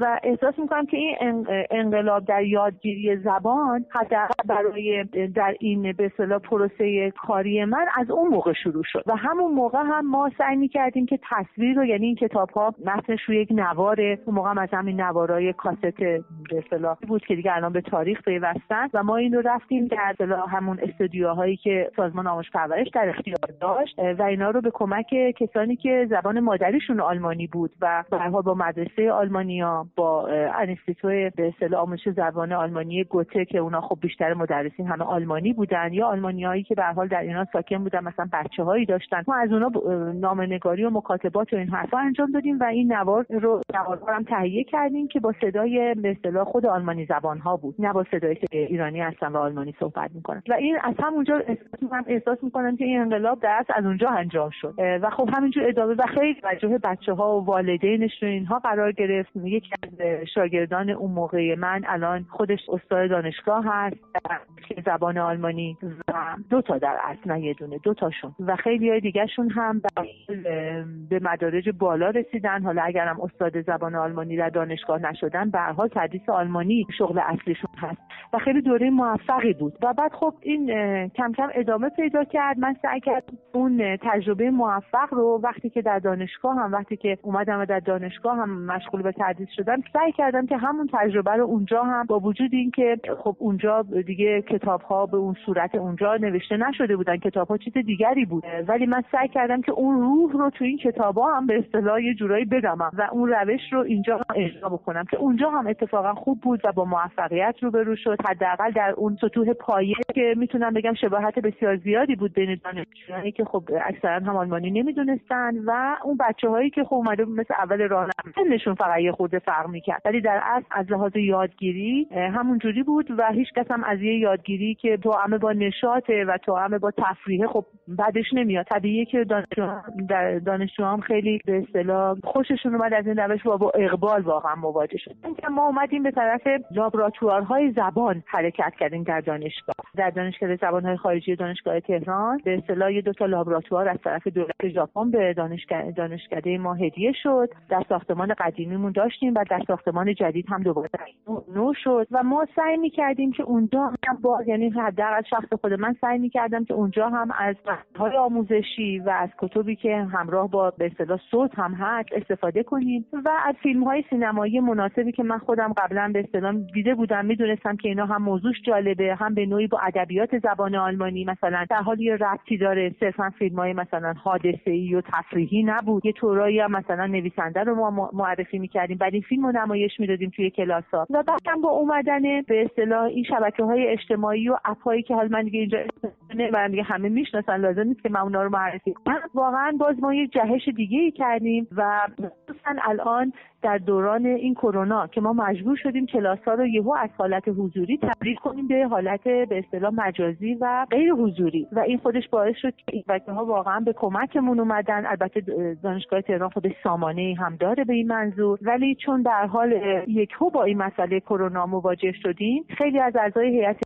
و احساس می‌کنم که این انقلاب در یادگیری زبان حداقل برای در این به اصطلاح پروسه کاری من از اون موقع شروع شد. و همون موقع هم ما سعی می‌کردیم که تصویر رو یعنی این کتاب ها متنش روی یک نواره اون موقع هم از همین نوارای کاست به بود که دیگه الان به تاریخ پیوستن. و ما این رو رفتیم در همون استودیوهایی که سازمان آموزش پرورش در اختیار داشت. و اینا رو به کمک کسانی که زبان مادریشون آلمانی بود و به با مدرسه آلمانیا با انستیتوی به اصطلاح آموزش زبان آلمانی گوته که اونا خب بیشتر مدرسین همه آلمانی بودن یا آلمانیایی که به حال در ایران ساکن بودن مثلا بچه هایی داشتن. ما از اونا نامنگاری و مکاتبات و این حرفا انجام دادیم و این نوار رو نوار هم تهیه کردیم که با صدای به خود آلمانی زبان ها بود. نه با صدایی که ایرانی هستن و آلمانی صحبت می‌کنن. و این از همونجا احساس احساس می‌کنم که این انقلاب درس از اونجا انجام شد. و خب همینجور ادامه و خیلی توجه بچه ها و والدینش رو اینها قرار گرفت. یکی از شاگردان اون موقع من الان خودش استاد دانشگاه هست که زبان آلمانی و دو تا در اصل نه یه دونه دو تاشون. و خیلی های دیگهشون هم به مدارج بالا رسیدن. حالا اگرم استاد زبان آلمانی در دانشگاه نشدن به حال تدریس آلمانی شغل اصلیشون هست و خیلی دوره موفقی بود. و بعد خب این کم کم ادامه پیدا کرد. من سعی کردم اون تجربه موفق رو وقتی که در دانشگاه هم وقتی که اومدم و در دانشگاه هم مشغول به تدریس شدم سعی کردم که همون تجربه رو اونجا هم با وجود اینکه خب اونجا دیگه کتاب ها به اون صورت اونجا نوشته نشده بودن. کتاب ها چیز دیگری بود ولی من سعی کردم که اون روح رو تو این کتاب ها هم به اصطلاح یه جورایی بدمم و اون روش رو اینجا هم اجرا بکنم که اونجا هم اتفاقا خوب بود و با موفقیت روبرو شد. حداقل در اون سطوح پایه که می‌تونم بگم شباهت بسیار زیادی بود بین دانشجویانی که خب اکثرا هم آلمانی نمی‌دونستن و اون بچه هایی که خب اومده مثل اول راهنمایی نشون فقط یه خورده فرق می‌کرد. ولی در اصل از لحاظ یادگیری همون جوری بود و هیچ کس هم از یه یادگیری که همه با نشاطه و همه با تفریحه خب بعدش نمیاد. طبیعیه که دانشجو هم خیلی به اصطلاح خوششون اومد از این روش و با اقبال واقعا مواجه شد. ما اومدیم به طرف لابراتوارهای زبان حرکت کردیم در دانشگاه. در دانشکده زبانهای خارجی دانشگاه تهران به اصطلاح دو تا لابراتوار از طرف دولت ژاپن به دانشکده دانشکده ما هدیه شد. در ساختمان قدیمیمون داشتیم و در ساختمان جدید هم دوباره نو شد و ما سعی می‌کردیم که اونجا هم با یعنی حداقل شخص خود من سعی می‌کردم که اونجا هم از های آموزشی و از کتبی که همراه با به اصطلاح صوت هم هست استفاده کنیم. و از فیلم های سینمایی مناسبی که من خودم قبلا به اصطلاح دیده بودم می‌دونستم که اینا هم موضوعش جالبه هم به نوعی با ادبیات زبان آلمانی مثلا. در حال یه ربطی داره صرفا فیلم های مثلا حادثه ای و تفریحی نبود. یه طورایی هم مثلا نویسنده رو ما معرفی می‌کردیم. بعد این فیلم رو نمایش می‌دادیم توی کلاس ها و بعدم با اومدن به اصطلاح این شبکه های اجتماعی و اپ هایی که حال من دیگه اینجا و دیگه همه می‌شناسن لازم نیست که من اونا رو معرفی کنم. واقعا باز ما یه جهش دیگه ای کردیم و مثلا الان در دوران این کرونا که ما مجبور شدیم کلاس ها رو یهو از حالت حضوری تبدیل کنیم به حالت به اصطلاح مجازی و غیر حضوری. و این خودش باعث شد که بچه ها واقعا به کمکمون اومدن. البته دانشگاه تهران خودش سامانه هم داره به این منظور. ولی چون در حال یکهو با این مسئله کرونا مواجه شدیم خیلی از اعضای هیئت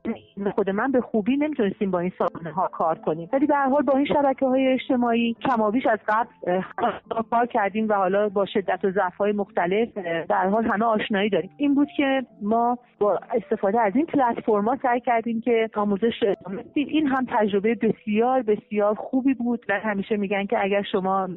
خود من به خوبی نمی‌تونستیم با این سامانه ها کار کنیم. ولی به حال با این شبکه های اجتماعی کمابیش از قبل کار کردیم و حالا با شدت و ضعف های مختلف در حال همه آشنایی داریم. این بود که ما با استفاده از این پلتفرما سعی کردیم که آموزش این هم تجربه بسیار بسیار خوبی بود و همیشه میگن که اگر شما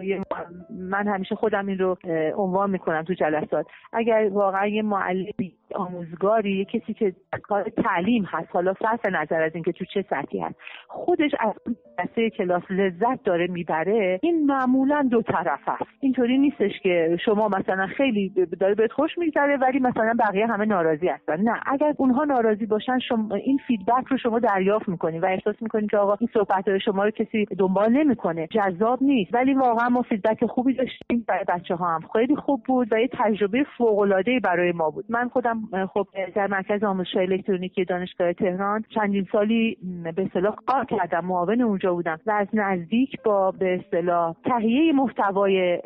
من همیشه خودم این رو عنوان می‌کنم تو جلسات. اگر واقعا یه معلمی آموزگاری یه کسی که کار تعلیم هست. حالا صرف نظر از اینکه تو چه سطحی هست. خودش از دسته کلاس لذت داره می‌بره. این معمولا دو طرف است. اینطوری نیستش که شما مثلا خیلی داره بهت خوش میگذره ولی مثلا بقیه همه ناراضی هستن. نه. اگر اونها ناراضی باشن شما این feedback رو شما دریافت می‌کنید و احساس می‌کنید که آقا این صحبت شما رو کسی دنبال نمی‌کنه. جذاب نیست. ولی واقعا ما feedback خوبی داشتیم برای بچه ها هم. خیلی خوب بود و یه تجربه فوق العاده برای ما بود. من خودم خب در مرکز آموزش الکترونیکی دانشگاه تهران چندین سالی به اصطلاح کار کردم معاون اونجا بودم و از نزدیک با به اصطلاح تهیه محتوای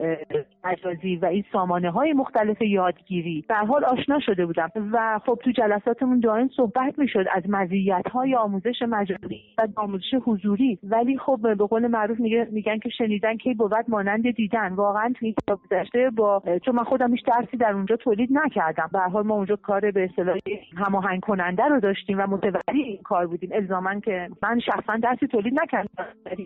مجازی و این سامانه های مختلف یادگیری در حال آشنا شده بودم و خب تو جلساتمون دائم صحبت می‌شد از مزیت های آموزش مجازی و آموزش حضوری. ولی خب به قول معروف میگن که شنیدن که بود مانند دیدن. واقعا تو این گذشته با چون من خودم هیچ درسی در اونجا تولید نکردم. به حال ما اونجا کار به اصطلاح هماهنگ کننده رو داشتیم و متولی این کار بودیم. الزاما که من شخصا درسی تولید نکردم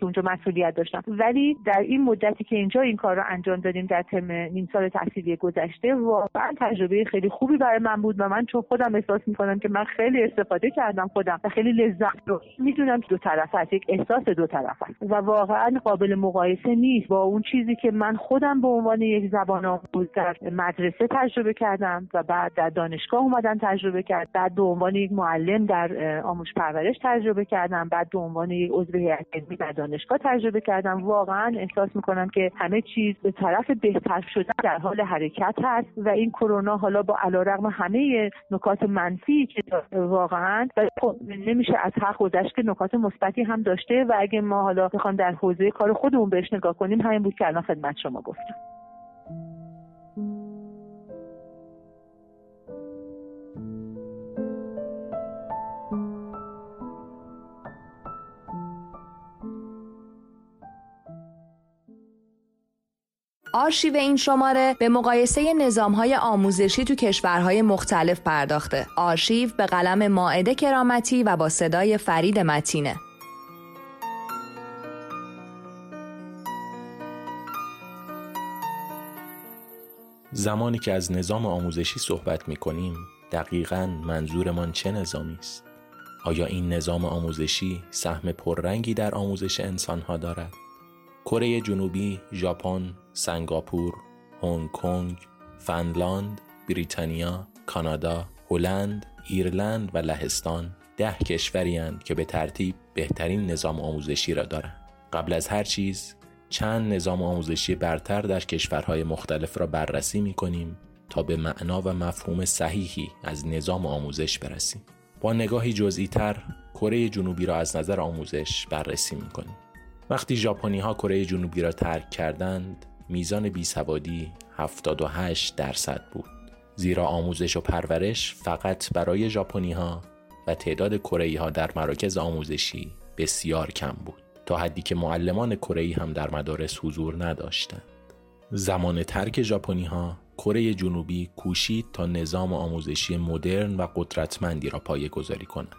اونجا مسئولیت داشتم. ولی در این مدتی که اینجا این کار رو انجام دادیم در ترم نیم سال تحصیلی گذشته واقعا تجربه خیلی خوبی برای من بود و من چون خودم احساس می‌کنم که من خیلی استفاده کردم خودم و خیلی لذت رو می‌دونم دو طرف هست یک احساس دو طرف هست و واقعا قابل مقایسه نیست با اون چیزی که من خودم به عنوان یک زبان آموز در مدرسه تجربه کردم و بعد در دانشگاه اومدن تجربه کرد. بعد به عنوان یک معلم در آموزش پرورش تجربه کردم. بعد به عنوان یک عضو هیئت علمی در دانشگاه تجربه کردم. واقعا احساس می‌کنم که همه چیز به طرف بهتر شدن در حال حرکت هست و این کرونا حالا با علیرغم همه نکات منفی که واقعا خب نمیشه از حق گذشت که نکات مثبتی هم داشته و اگه ما حالا بخوام در حوزه کار خودمون بهش نگاه کنیم همین بود که الان خدمت شما گفتم. آرشیو این شماره به مقایسه نظامهای آموزشی تو کشورهای مختلف پرداخته. آرشیو به قلم ماعده کرامتی و با صدای فرید متینه. زمانی که از نظام آموزشی صحبت می کنیم دقیقا منظورمان چه نظامی است؟ آیا این نظام آموزشی سهم پررنگی در آموزش انسانها دارد؟ کره جنوبی، ژاپن، سنگاپور، هنگ کنگ، فنلاند، بریتانیا، کانادا، هلند، ایرلند و لهستان ده کشوری که به ترتیب بهترین نظام آموزشی را دارند. قبل از هر چیز چند نظام آموزشی برتر در کشورهای مختلف را بررسی می کنیم تا به معنا و مفهوم صحیحی از نظام آموزش برسیم. با نگاهی جزئی تر کره جنوبی را از نظر آموزش بررسی می کنیم. وقتی ژاپنی ها کره جنوبی را ترک کردند میزان بیسوادی 78 درصد بود. زیرا آموزش و پرورش فقط برای ژاپنی ها و تعداد کره ها در مراکز آموزشی بسیار کم بود. تا حدی که معلمان کره هم در مدارس حضور نداشتند. زمان ترک ژاپنی ها کره جنوبی کوشید تا نظام آموزشی مدرن و قدرتمندی را پایه گذاری کند.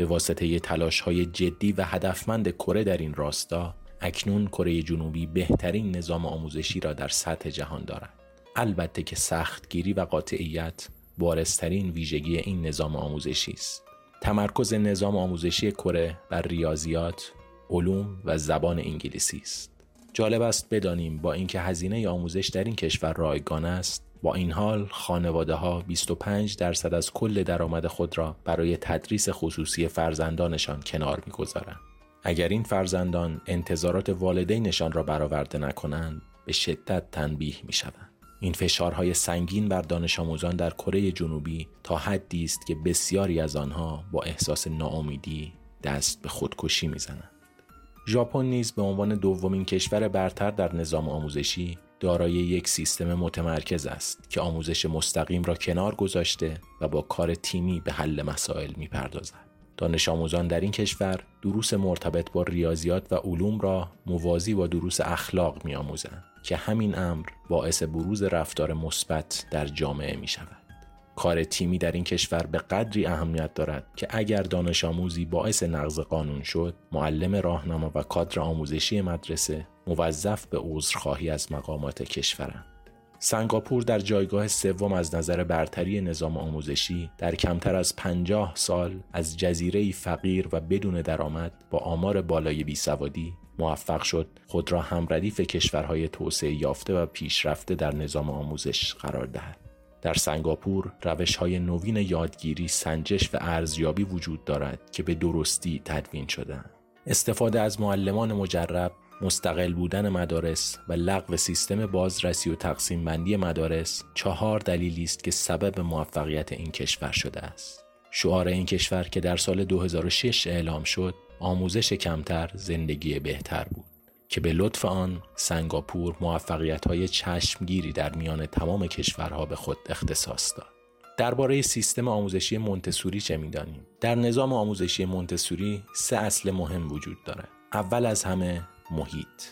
به واسطه تلاش های جدی و هدفمند کره در این راستا اکنون کره جنوبی بهترین نظام آموزشی را در سطح جهان دارد. البته که سختگیری و قاطعیت بارسترین ویژگی این نظام آموزشی است. تمرکز نظام آموزشی کره بر ریاضیات علوم و زبان انگلیسی است. جالب است بدانیم با اینکه هزینه آموزش در این کشور رایگان است با این حال خانواده ها 25 درصد از کل درآمد خود را برای تدریس خصوصی فرزندانشان کنار می‌گذارند. اگر این فرزندان انتظارات والدینشان را برآورده نکنند به شدت تنبیه می شوند. این فشارهای سنگین بر دانش آموزان در کره جنوبی تا حدی است که بسیاری از آنها با احساس ناامیدی دست به خودکشی می‌زنند. ژاپن نیز به عنوان دومین کشور برتر در نظام آموزشی دارای یک سیستم متمرکز است که آموزش مستقیم را کنار گذاشته و با کار تیمی به حل مسائل می‌پردازد. دانش آموزان در این کشور دروس مرتبط با ریاضیات و علوم را موازی با دروس اخلاق می آموزند که همین امر باعث بروز رفتار مثبت در جامعه می شود. کار تیمی در این کشور به قدری اهمیت دارد که اگر دانش آموزی باعث نقض قانون شد معلم راهنما و کادر آموزشی مدرسه موظف به عذرخواهی از مقامات کشورند سنگاپور در جایگاه سوم از نظر برتری نظام آموزشی در کمتر از پنجاه سال از جزیره فقیر و بدون درآمد با آمار بالای بیسوادی موفق شد خود را هم ردیف کشورهای توسعه یافته و پیشرفته در نظام آموزش قرار دهد. در سنگاپور روش های نوین یادگیری، سنجش و ارزیابی وجود دارد که به درستی تدوین شدهاند. استفاده از معلمان مجرب مستقل بودن مدارس و لغو سیستم بازرسی و تقسیم بندی مدارس چهار دلیلی است که سبب موفقیت این کشور شده است. شعار این کشور که در سال 2006 اعلام شد آموزش کمتر زندگی بهتر بود که به لطف آن سنگاپور موفقیت های چشمگیری در میان تمام کشورها به خود اختصاص داد. درباره سیستم آموزشی مونتسوری چه می‌دانیم؟ در نظام آموزشی مونتسوری سه اصل مهم وجود دارد. اول از همه محیط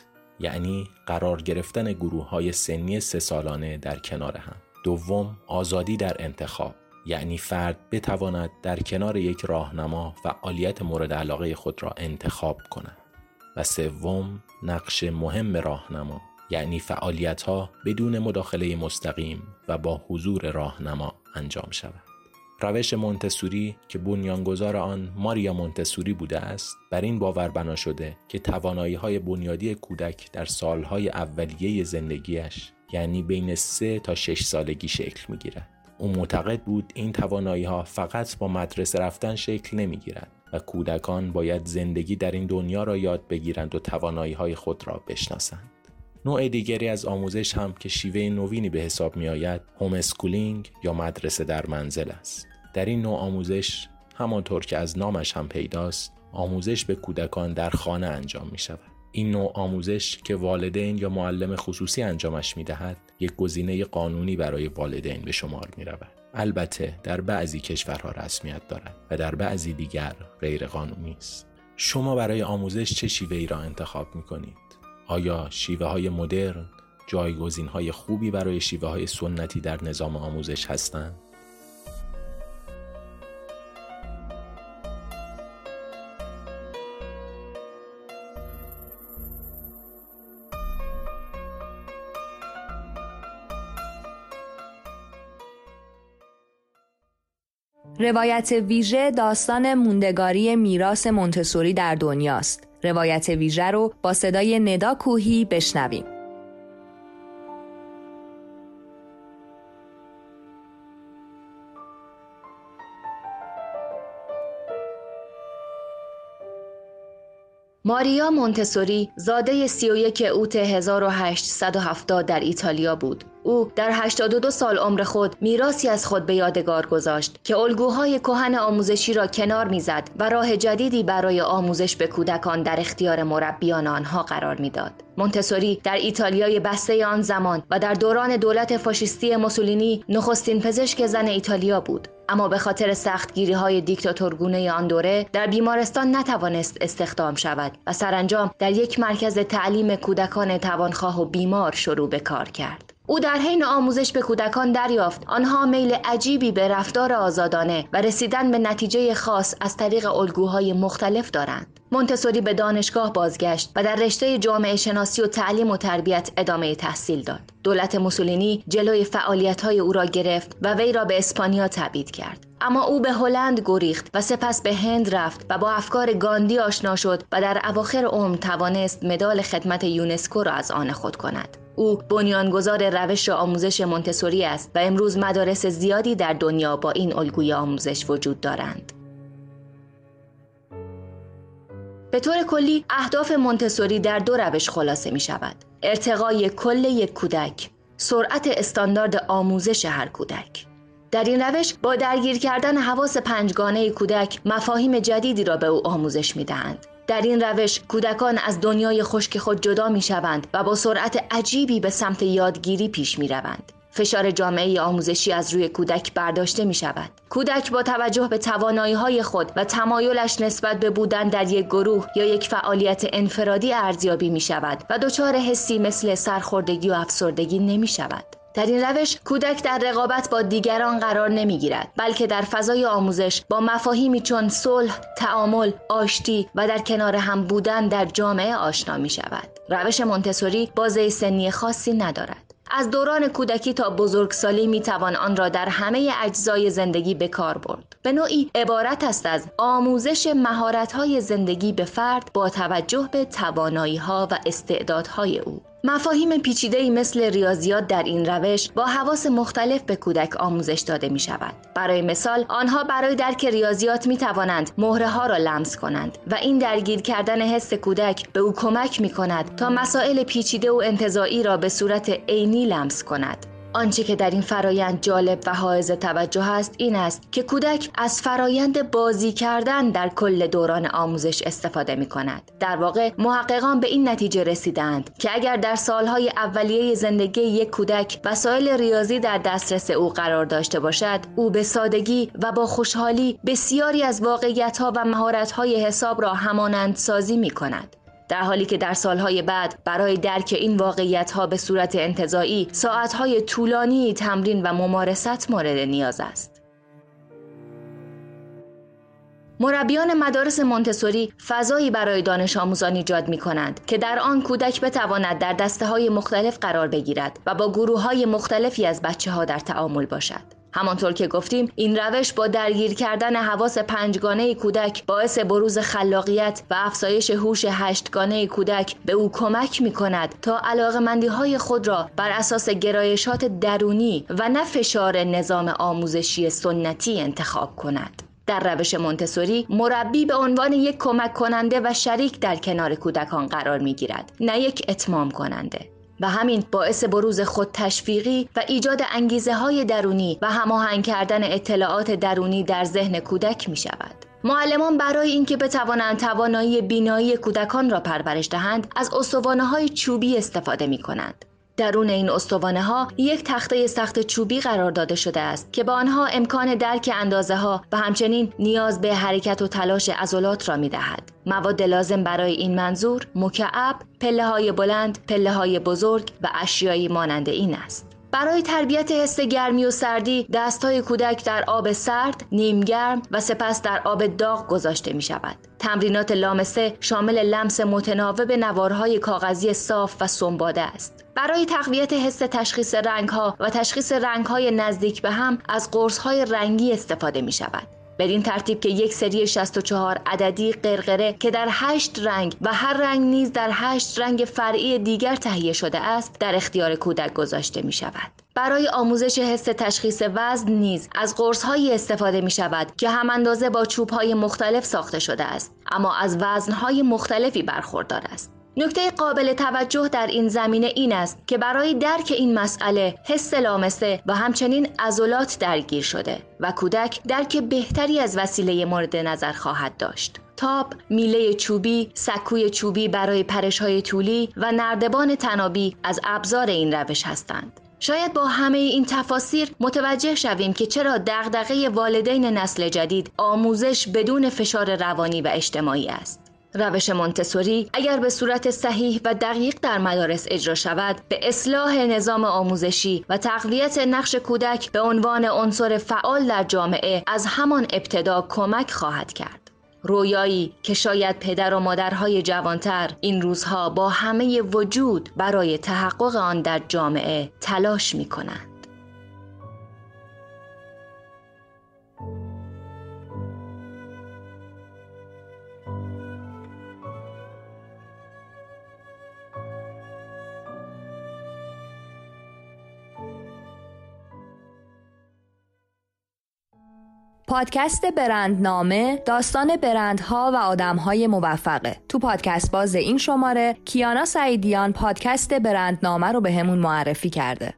یعنی قرار گرفتن گروه های سنی سه سالانه در کنار هم دوم آزادی در انتخاب یعنی فرد بتواند در کنار یک راهنما فعالیت مورد علاقه خود را انتخاب کند و سوم نقش مهم راهنما یعنی فعالیت ها بدون مداخله مستقیم و با حضور راهنما انجام شود روش مونتسوری که بنیانگذار آن ماریا مونتسوری بوده است بر این باور بنا شده که توانایی های بنیادی کودک در سالهای اولیه زندگیش یعنی بین سه تا شش سالگی شکل می گیرد. او معتقد بود این توانایی ها فقط با مدرسه رفتن شکل نمی گیرد و کودکان باید زندگی در این دنیا را یاد بگیرند و توانایی های خود را بشناسند. نوع دیگری از آموزش هم که شیوه نوینی به حساب می آید homeschooling یا مدرسه در منزل است. در این نوع آموزش همانطور که از نامش هم پیداست آموزش به کودکان در خانه انجام می شود. این نوع آموزش که والدین یا معلم خصوصی انجامش می دهد یک گزینه قانونی برای والدین به شمار می رود. البته در بعضی کشورها رسمیت دارد و در بعضی دیگر غیر قانونی است. شما برای آموزش چه شیوه ای را انتخاب می کنید؟ آیا شیوه های مدرن جایگزین های خوبی برای شیوه های سنتی در نظام آموزش هستند؟ روایت ویژه داستان موندگاری میراث مونتسوری در دنیاست. روایت ویژه رو با صدای ندا کوهی بشنویم. ماریا مونتسوری زاده 31 اوت 1870 در ایتالیا بود. او در 82 سال عمر خود میراسی از خود به یادگار گذاشت که الگوهای کهن آموزشی را کنار می‌زد و راه جدیدی برای آموزش به کودکان در اختیار مربیان آنها قرار می‌داد. مونتسوری در ایتالیای بسته آن زمان و در دوران دولت فاشیستی موسولینی نخستین پزشک زن ایتالیا بود. اما به خاطر سختگیری های دیکتاتورگونه آن دوره در بیمارستان نتوانست استخدام شود و سرانجام در یک مرکز تعلیم کودکان توانخواه و بیمار شروع به کار کرد. او در حین آموزش به کودکان دریافت آنها میل عجیبی به رفتار آزادانه و رسیدن به نتیجه خاص از طریق الگوهای مختلف دارند. مونتسوری به دانشگاه بازگشت و در رشته جامعه شناسی و تعلیم و تربیت ادامه تحصیل داد. دولت موسولینی جلوی فعالیت های او را گرفت و وی را به اسپانیا تبعید کرد. اما او به هلند گریخت و سپس به هند رفت و با افکار گاندی آشنا شد و در اواخر عمر توانست مدال خدمت یونسکو را از آن خود کند. او بنیانگذار روش آموزش مونتسوری است و امروز مدارس زیادی در دنیا با این الگوی آموزش وجود دارند. به طور کلی اهداف مونتسوری در دو روش خلاصه می شود. ارتقای کل یک کودک، سرعت استاندارد آموزش هر کودک. در این روش با درگیر کردن حواس پنجگانه کودک مفاهیم جدیدی را به او آموزش می دهند. در این روش کودکان از دنیای خشک خود جدا می شوند و با سرعت عجیبی به سمت یادگیری پیش می روند. فشار جامعه آموزشی از روی کودک برداشته می شود. کودک با توجه به توانایی های خود و تمایلش نسبت به بودن در یک گروه یا یک فعالیت انفرادی ارزیابی می شود و دچار حسی مثل سرخوردگی و افسردگی نمی شود. در این روش کودک در رقابت با دیگران قرار نمی گیرد بلکه در فضای آموزش با مفاهیمی چون صلح، تعامل، آشتی و در کنار هم بودن در جامعه آشنا می شود. روش مونتسوری بازه سنی خاصی ندارد. از دوران کودکی تا بزرگسالی می توان آن را در همه اجزای زندگی به کار برد. به نوعی عبارت است از آموزش مهارت‌های زندگی به فرد با توجه به توانایی‌ها و استعدادهای او. مفاهیم پیچیده مثل ریاضیات در این روش با حواس مختلف به کودک آموزش داده می شود. برای مثال آنها برای درک ریاضیات می توانند مهره ها را لمس کنند و این درگیر کردن حس کودک به او کمک می کند تا مسائل پیچیده و انتظاعی را به صورت عینی لمس کند. آنچه که در این فرایند جالب و حائز توجه است این است که کودک از فرایند بازی کردن در کل دوران آموزش استفاده می کند. در واقع محققان به این نتیجه رسیدند که اگر در سالهای اولیه زندگی یک کودک وسایل ریاضی در دسترس او قرار داشته باشد او به سادگی و با خوشحالی بسیاری از واقعیتها و مهارت‌های حساب را همانند سازی می کند. در حالی که در سالهای بعد برای درک این واقعیت ها به صورت انتظایی ساعتهای طولانی تمرین و ممارست مورد نیاز است. مربیان مدارس مونتسوری فضایی برای دانش آموزان ایجاد می کنند که در آن کودک بتواند در دسته های مختلف قرار بگیرد و با گروه های مختلفی از بچه ها در تعامل باشد. همانطور که گفتیم این روش با درگیر کردن حواس پنجگانه کودک باعث بروز خلاقیت و افزایش هوش هشتگانه کودک به او کمک می کند تا علاقمندی های خود را بر اساس گرایشات درونی و نه فشار نظام آموزشی سنتی انتخاب کند. در روش مونتسوری مربی به عنوان یک کمک کننده و شریک در کنار کودکان قرار می گیرد نه یک اتمام کننده و همین باعث بروز خود تشویقی و ایجاد انگیزه های درونی و هماهنگ کردن اطلاعات درونی در ذهن کودک می شود. معلمان برای اینکه بتوانند توانایی بینایی کودکان را پرورش دهند از استوانه های چوبی استفاده می کنند. درون این استوانه ها یک تخته سخت چوبی قرار داده شده است که با آنها امکان درک اندازه ها و همچنین نیاز به حرکت و تلاش عضلات را می دهد. مواد لازم برای این منظور مکعب، پله های بلند، پله های بزرگ و اشیایی مانند این است. برای تربیت حس گرمی و سردی دستهای کودک در آب سرد، نیمگرم و سپس در آب داغ گذاشته می شود. تمرینات لامسه شامل لمس متناوب نوارهای کاغذی صاف و سنباده است. برای تقویت حس تشخیص رنگ ها و تشخیص رنگ های نزدیک به هم از قرص های رنگی استفاده می شود. بدین ترتیب که یک سری 64 عددی قرقره که در 8 رنگ و هر رنگ نیز در 8 رنگ فرعی دیگر تهیه شده است در اختیار کودک گذاشته می شود. برای آموزش حس تشخیص وزن نیز از قرص هایی استفاده می شود که هم اندازه با چوب های مختلف ساخته شده است اما از وزن های مختلفی برخوردار است. نکته قابل توجه در این زمینه این است که برای درک این مسئله حس لامسه و همچنین عضلات درگیر شده و کودک درک بهتری از وسیله مورد نظر خواهد داشت. تاب، میله چوبی، سکوی چوبی برای پرش های طولی و نردبان تنابی از ابزار این روش هستند. شاید با همه این تفاسیر متوجه شویم که چرا دغدغه والدین نسل جدید آموزش بدون فشار روانی و اجتماعی است. روش مونتسوری اگر به صورت صحیح و دقیق در مدارس اجرا شود به اصلاح نظام آموزشی و تقویت نقش کودک به عنوان عنصر فعال در جامعه از همان ابتدا کمک خواهد کرد رویایی که شاید پدر و مادرهای جوانتر این روزها با همه وجود برای تحقق آن در جامعه تلاش می کنند. پادکست برندنامه داستان برندها و آدمهای موفقه. تو پادکست باز این شماره کیانا سعیدیان پادکست برندنامه رو به همون معرفی کرده.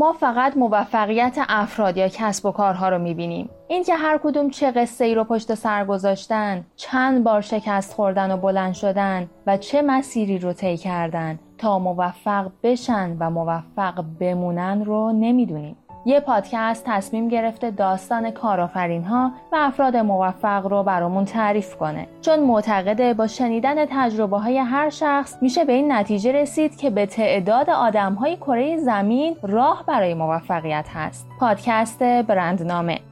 ما فقط موفقیت افراد یا کسب و کارها رو می‌بینیم. اینکه هر کدوم چه قصه ای رو پشت سر گذاشتن چند بار شکست خوردن و بلند شدن و چه مسیری رو طی کردن تا موفق بشن و موفق بمونن رو نمی‌دونیم. یه پادکست تصمیم گرفته داستان کارآفرین ها و افراد موفق رو برامون تعریف کنه. چون معتقده با شنیدن تجربه های هر شخص میشه به این نتیجه رسید که به تعداد آدم های کره زمین راه برای موفقیت هست. پادکست برندنامه.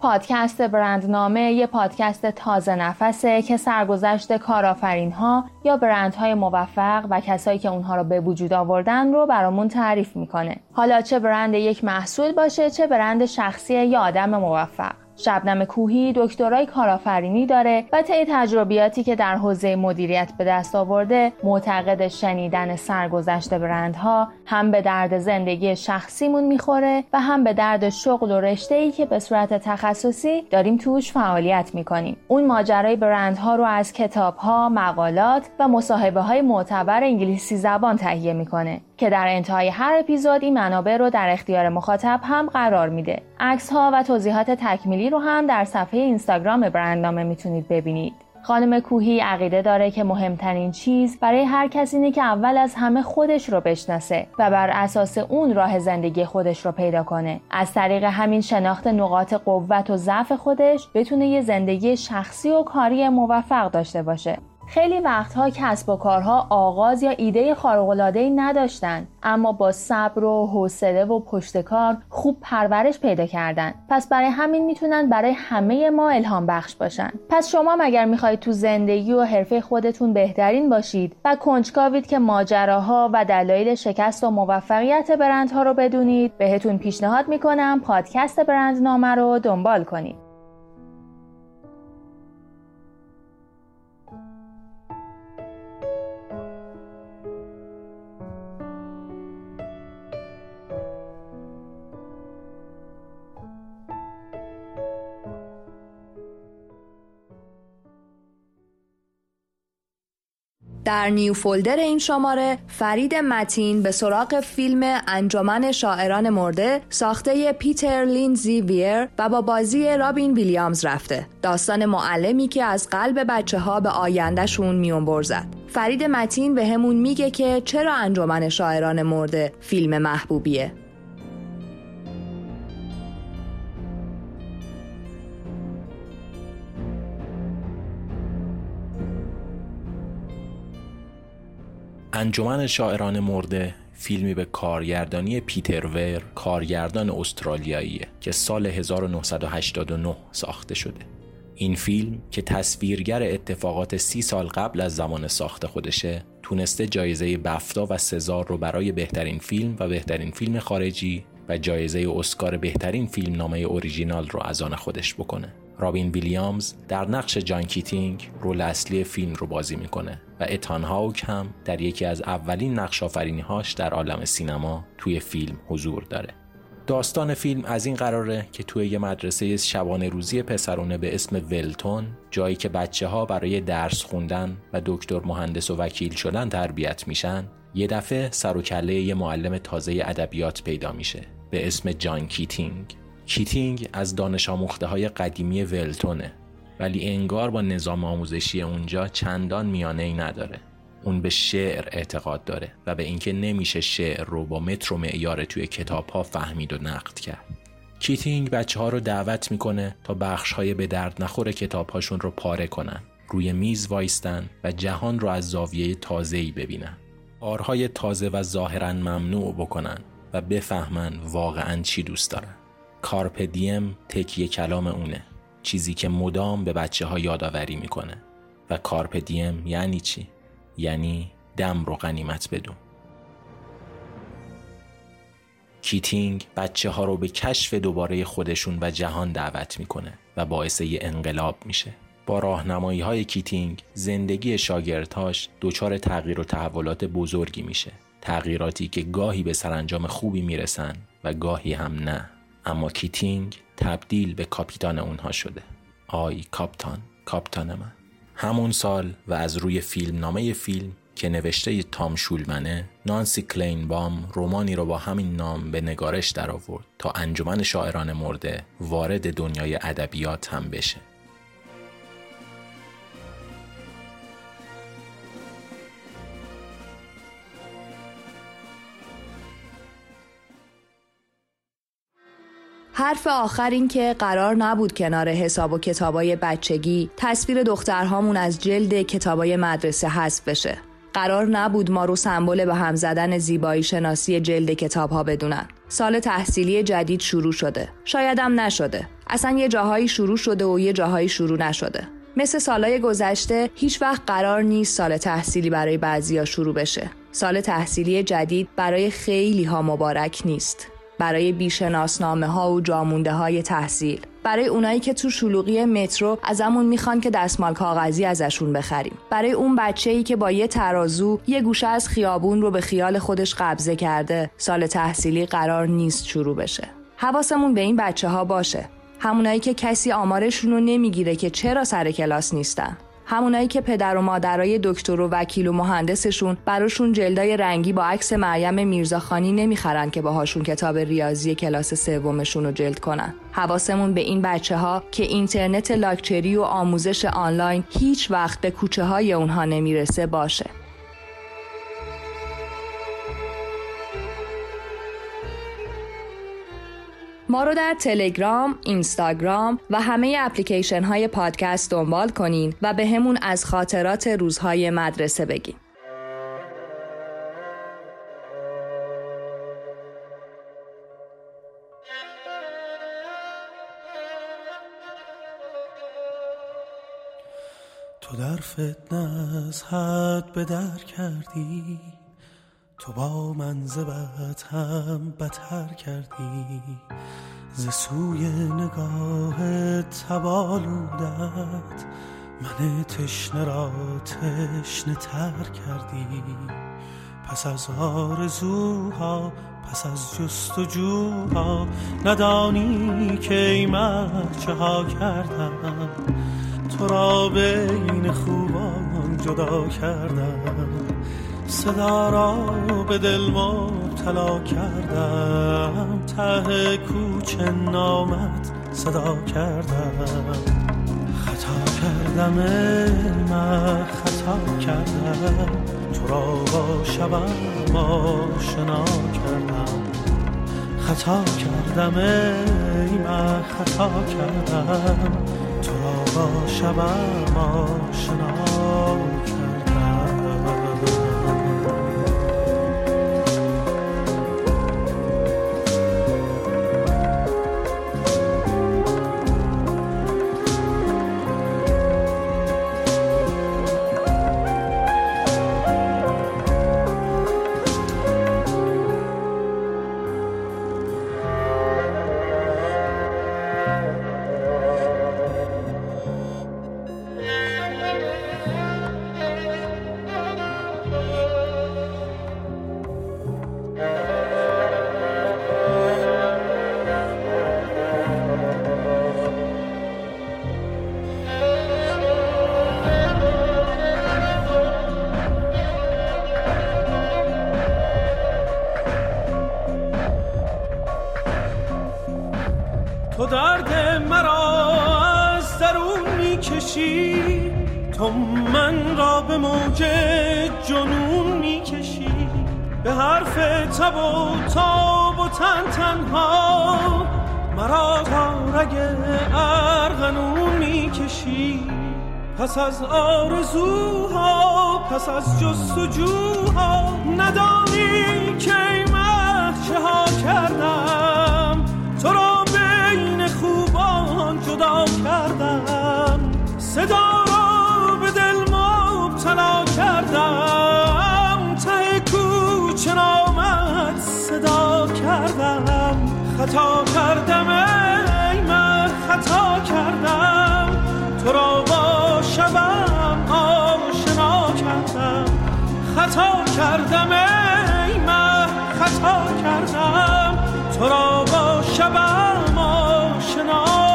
پادکست برندنامه یه پادکست تازه نفسه که سرگذشت کارآفرین ها یا برندهای موفق و کسایی که اونها رو به وجود آوردن رو برامون تعریف می‌کنه. حالا چه برند یک محصول باشه چه برند شخصی یا آدم موفق. شبنم کوهی دکترای کارآفرینی داره و طی تجربیاتی که در حوزه مدیریت به دست آورده معتقد شنیدن سرگذشت برندها هم به درد زندگی شخصیمون می‌خوره و هم به درد شغل و رشته ای که به صورت تخصصی داریم توش فعالیت می‌کنیم اون ماجرای برندها رو از کتابها مقالات و مصاحبه های معتبر انگلیسی زبان تهیه می‌کنه که در انتهای هر اپیزود این منابع رو در اختیار مخاطب هم قرار میده. عکس ها و توضیحات تکمیلی رو هم در صفحه اینستاگرام برندنامه می‌تونید ببینید. خانم کوهی عقیده داره که مهمترین چیز برای هر کسی اینه که اول از همه خودش رو بشناسه و بر اساس اون راه زندگی خودش رو پیدا کنه. از طریق همین شناخت نقاط قوت و ضعف خودش بتونه یه زندگی شخصی و کاری موفق داشته باشه. خیلی وقتها کسب و کارها آغاز یا ایده ای نداشتن اما با صبر و حوصله و پشت کار خوب پرورش پیدا کردن. پس برای همین می‌تونن برای همه ما الهام بخش باشن. پس شما مگر می‌خواهید تو زندگی و حرفه خودتون بهترین باشید و کنجکاوید که ماجراها و دلایل شکست و موفقیت برندها رو بدونید بهتون پیشنهاد می‌کنم پادکست برندنامه رو دنبال کنید. در نیو فولدر این شماره فرید متین به سراغ فیلم انجمن شاعران مرده ساخته پیتر لینزی ویر و با بازی رابین ویلیامز رفته. داستان معلمی که از قلب بچه ها به آیندهشون میون برزد. فرید متین به همون میگه که چرا انجمن شاعران مرده فیلم محبوبیه؟ انجمن شاعران مرده فیلمی به کارگردانی پیتر ور کارگردان استرالیاییه که سال 1989 ساخته شده. این فیلم که تصویرگر اتفاقات سی سال قبل از زمان ساخت خودشه تونسته جایزه بفتا و سزار رو برای بهترین فیلم و بهترین فیلم خارجی و جایزه اسکار بهترین فیلم نامه اوریژینال رو از آن خودش بکنه. رابین ویلیامز در نقش جان کیتینگ role اصلی فیلم رو بازی می‌کنه و اتان هاوک هم در یکی از اولین نقش هاش در عالم سینما توی فیلم حضور داره. داستان فیلم از این قراره که توی یه مدرسه شبانه روزی پسرونه به اسم ولتون جایی که بچه ها برای درس خوندن و دکتر مهندس و وکیل شدن تربیت میشن یه دفعه سر و کله یه معلم تازه ادبیات پیدا میشه به اسم جان کیتینگ کیتینگ از دانش آموخته های قدیمی ولتونه ولی انگار با نظام آموزشی اونجا چندان میانه ای نداره. اون به شعر اعتقاد داره و به اینکه نمیشه شعر رو با متر و معیار توی کتاب ها فهمید و نقد کرد. کیتینگ بچه ها رو دعوت می‌کنه تا بخش های به درد نخور کتاب هاشون رو پاره کنن روی میز وایستن و جهان رو از زاویه ای ببینن. کارهای تازه و ظاهرا ممنوع بکنن و بفهمن واقعا چی دوست دارن. carpe diem تکیه کلام اونه. چیزی که مدام به بچه ها یادآوری می‌کنه. و carpe diem یعنی چی؟ یعنی دم رو غنیمت بدون. کیتینگ بچه ها رو به کشف دوباره خودشون و جهان دعوت می‌کنه و باعث یه انقلاب میشه. با راهنمایی های کیتینگ زندگی شاگردهاش دچار تغییر و تحولات بزرگی میشه. تغییراتی که گاهی به سرانجام خوبی می‌رسن و گاهی هم نه. اما کیتینگ تبدیل به کاپیتان اونها شده. ای کاپیتان کاپیتان من. همون سال و از روی فیلم نامه فیلم که نوشته تام شولمنه نانسی کلینبام رومانی رو با همین نام به نگارش در آورد تا انجمن شاعران مرده وارد دنیای ادبیات هم بشه. حرف آخر این که قرار نبود کنار حساب و کتابای بچگی تصویر دخترهامون از جلد کتابای مدرسه حذف بشه. قرار نبود ما رو سمبل به هم زدن زیبایی شناسی جلد کتاب ها بدونن. سال تحصیلی جدید شروع شده. شایدم نشده. اصلا یه جاهایی شروع شده و یه جاهایی شروع نشده. مثل سالهای گذشته هیچ وقت قرار نیست سال تحصیلی برای بعضیا شروع بشه. سال تحصیلی جدید برای خیلی ها مبارک نیست. برای بیشناسنامه ها و جامونده های تحصیل. برای اونایی که تو شلوغی مترو ازمون می‌خوان که دستمال کاغذی ازشون بخریم. برای اون بچه ای که با یه ترازو یه گوشه از خیابون رو به خیال خودش قبضه کرده سال تحصیلی قرار نیست شروع بشه. حواسمون به این بچه ها باشه. همونایی که کسی آمارشون رو نمی‌گیره که چرا سر کلاس نیستن. همونایی که پدر و مادرای دکتر و وکیل و مهندسشون براشون جلدای رنگی با عکس مریم میرزاخانی نمی‌خرن که باهاشون کتاب ریاضی کلاس سومشون رو جلد کنن. حواسمون به این بچه ها که اینترنت لاکچری و آموزش آنلاین هیچ وقت به کوچه های اونها نمی‌رسه باشه. ما رو در تلگرام، اینستاگرام و همه اپلیکیشن های پادکست دنبال کنین و به همون از خاطرات روزهای مدرسه بگین. تو در فتنه از حد به در کردی تو با منزبت هم بتر کردی ز سوی نگاه تبالودت من تشنه را تشنه تر کردی. پس از آرزوها پس از جستجوها ندانی که ای چه ها کردم. تو را بین خوبان جدا کردم. صدا را به دل مبتلا کردم ته کوچه نامت صدا کردم. خطا کردم من خطا کردم. تو را با شبم آشنا کردم. خطا کردم ای من خطا کردم. تو را با شبم آشنا تو من را به موج جنون می‌کشی. به حرف تب و تاب و تن تنها مرا تا رگ ارغنون می‌کشی. پس از آرزوها پس از جستجوها ندانی که چه ها کردم. صدا به دل مبتلا کردم. ته کوچه صدا کردم. خطا کردم ای من خطا کردم. تو را با شبم آشنا کردم. خطا کردم ای من خطا کردم. تو را با شبم آشنا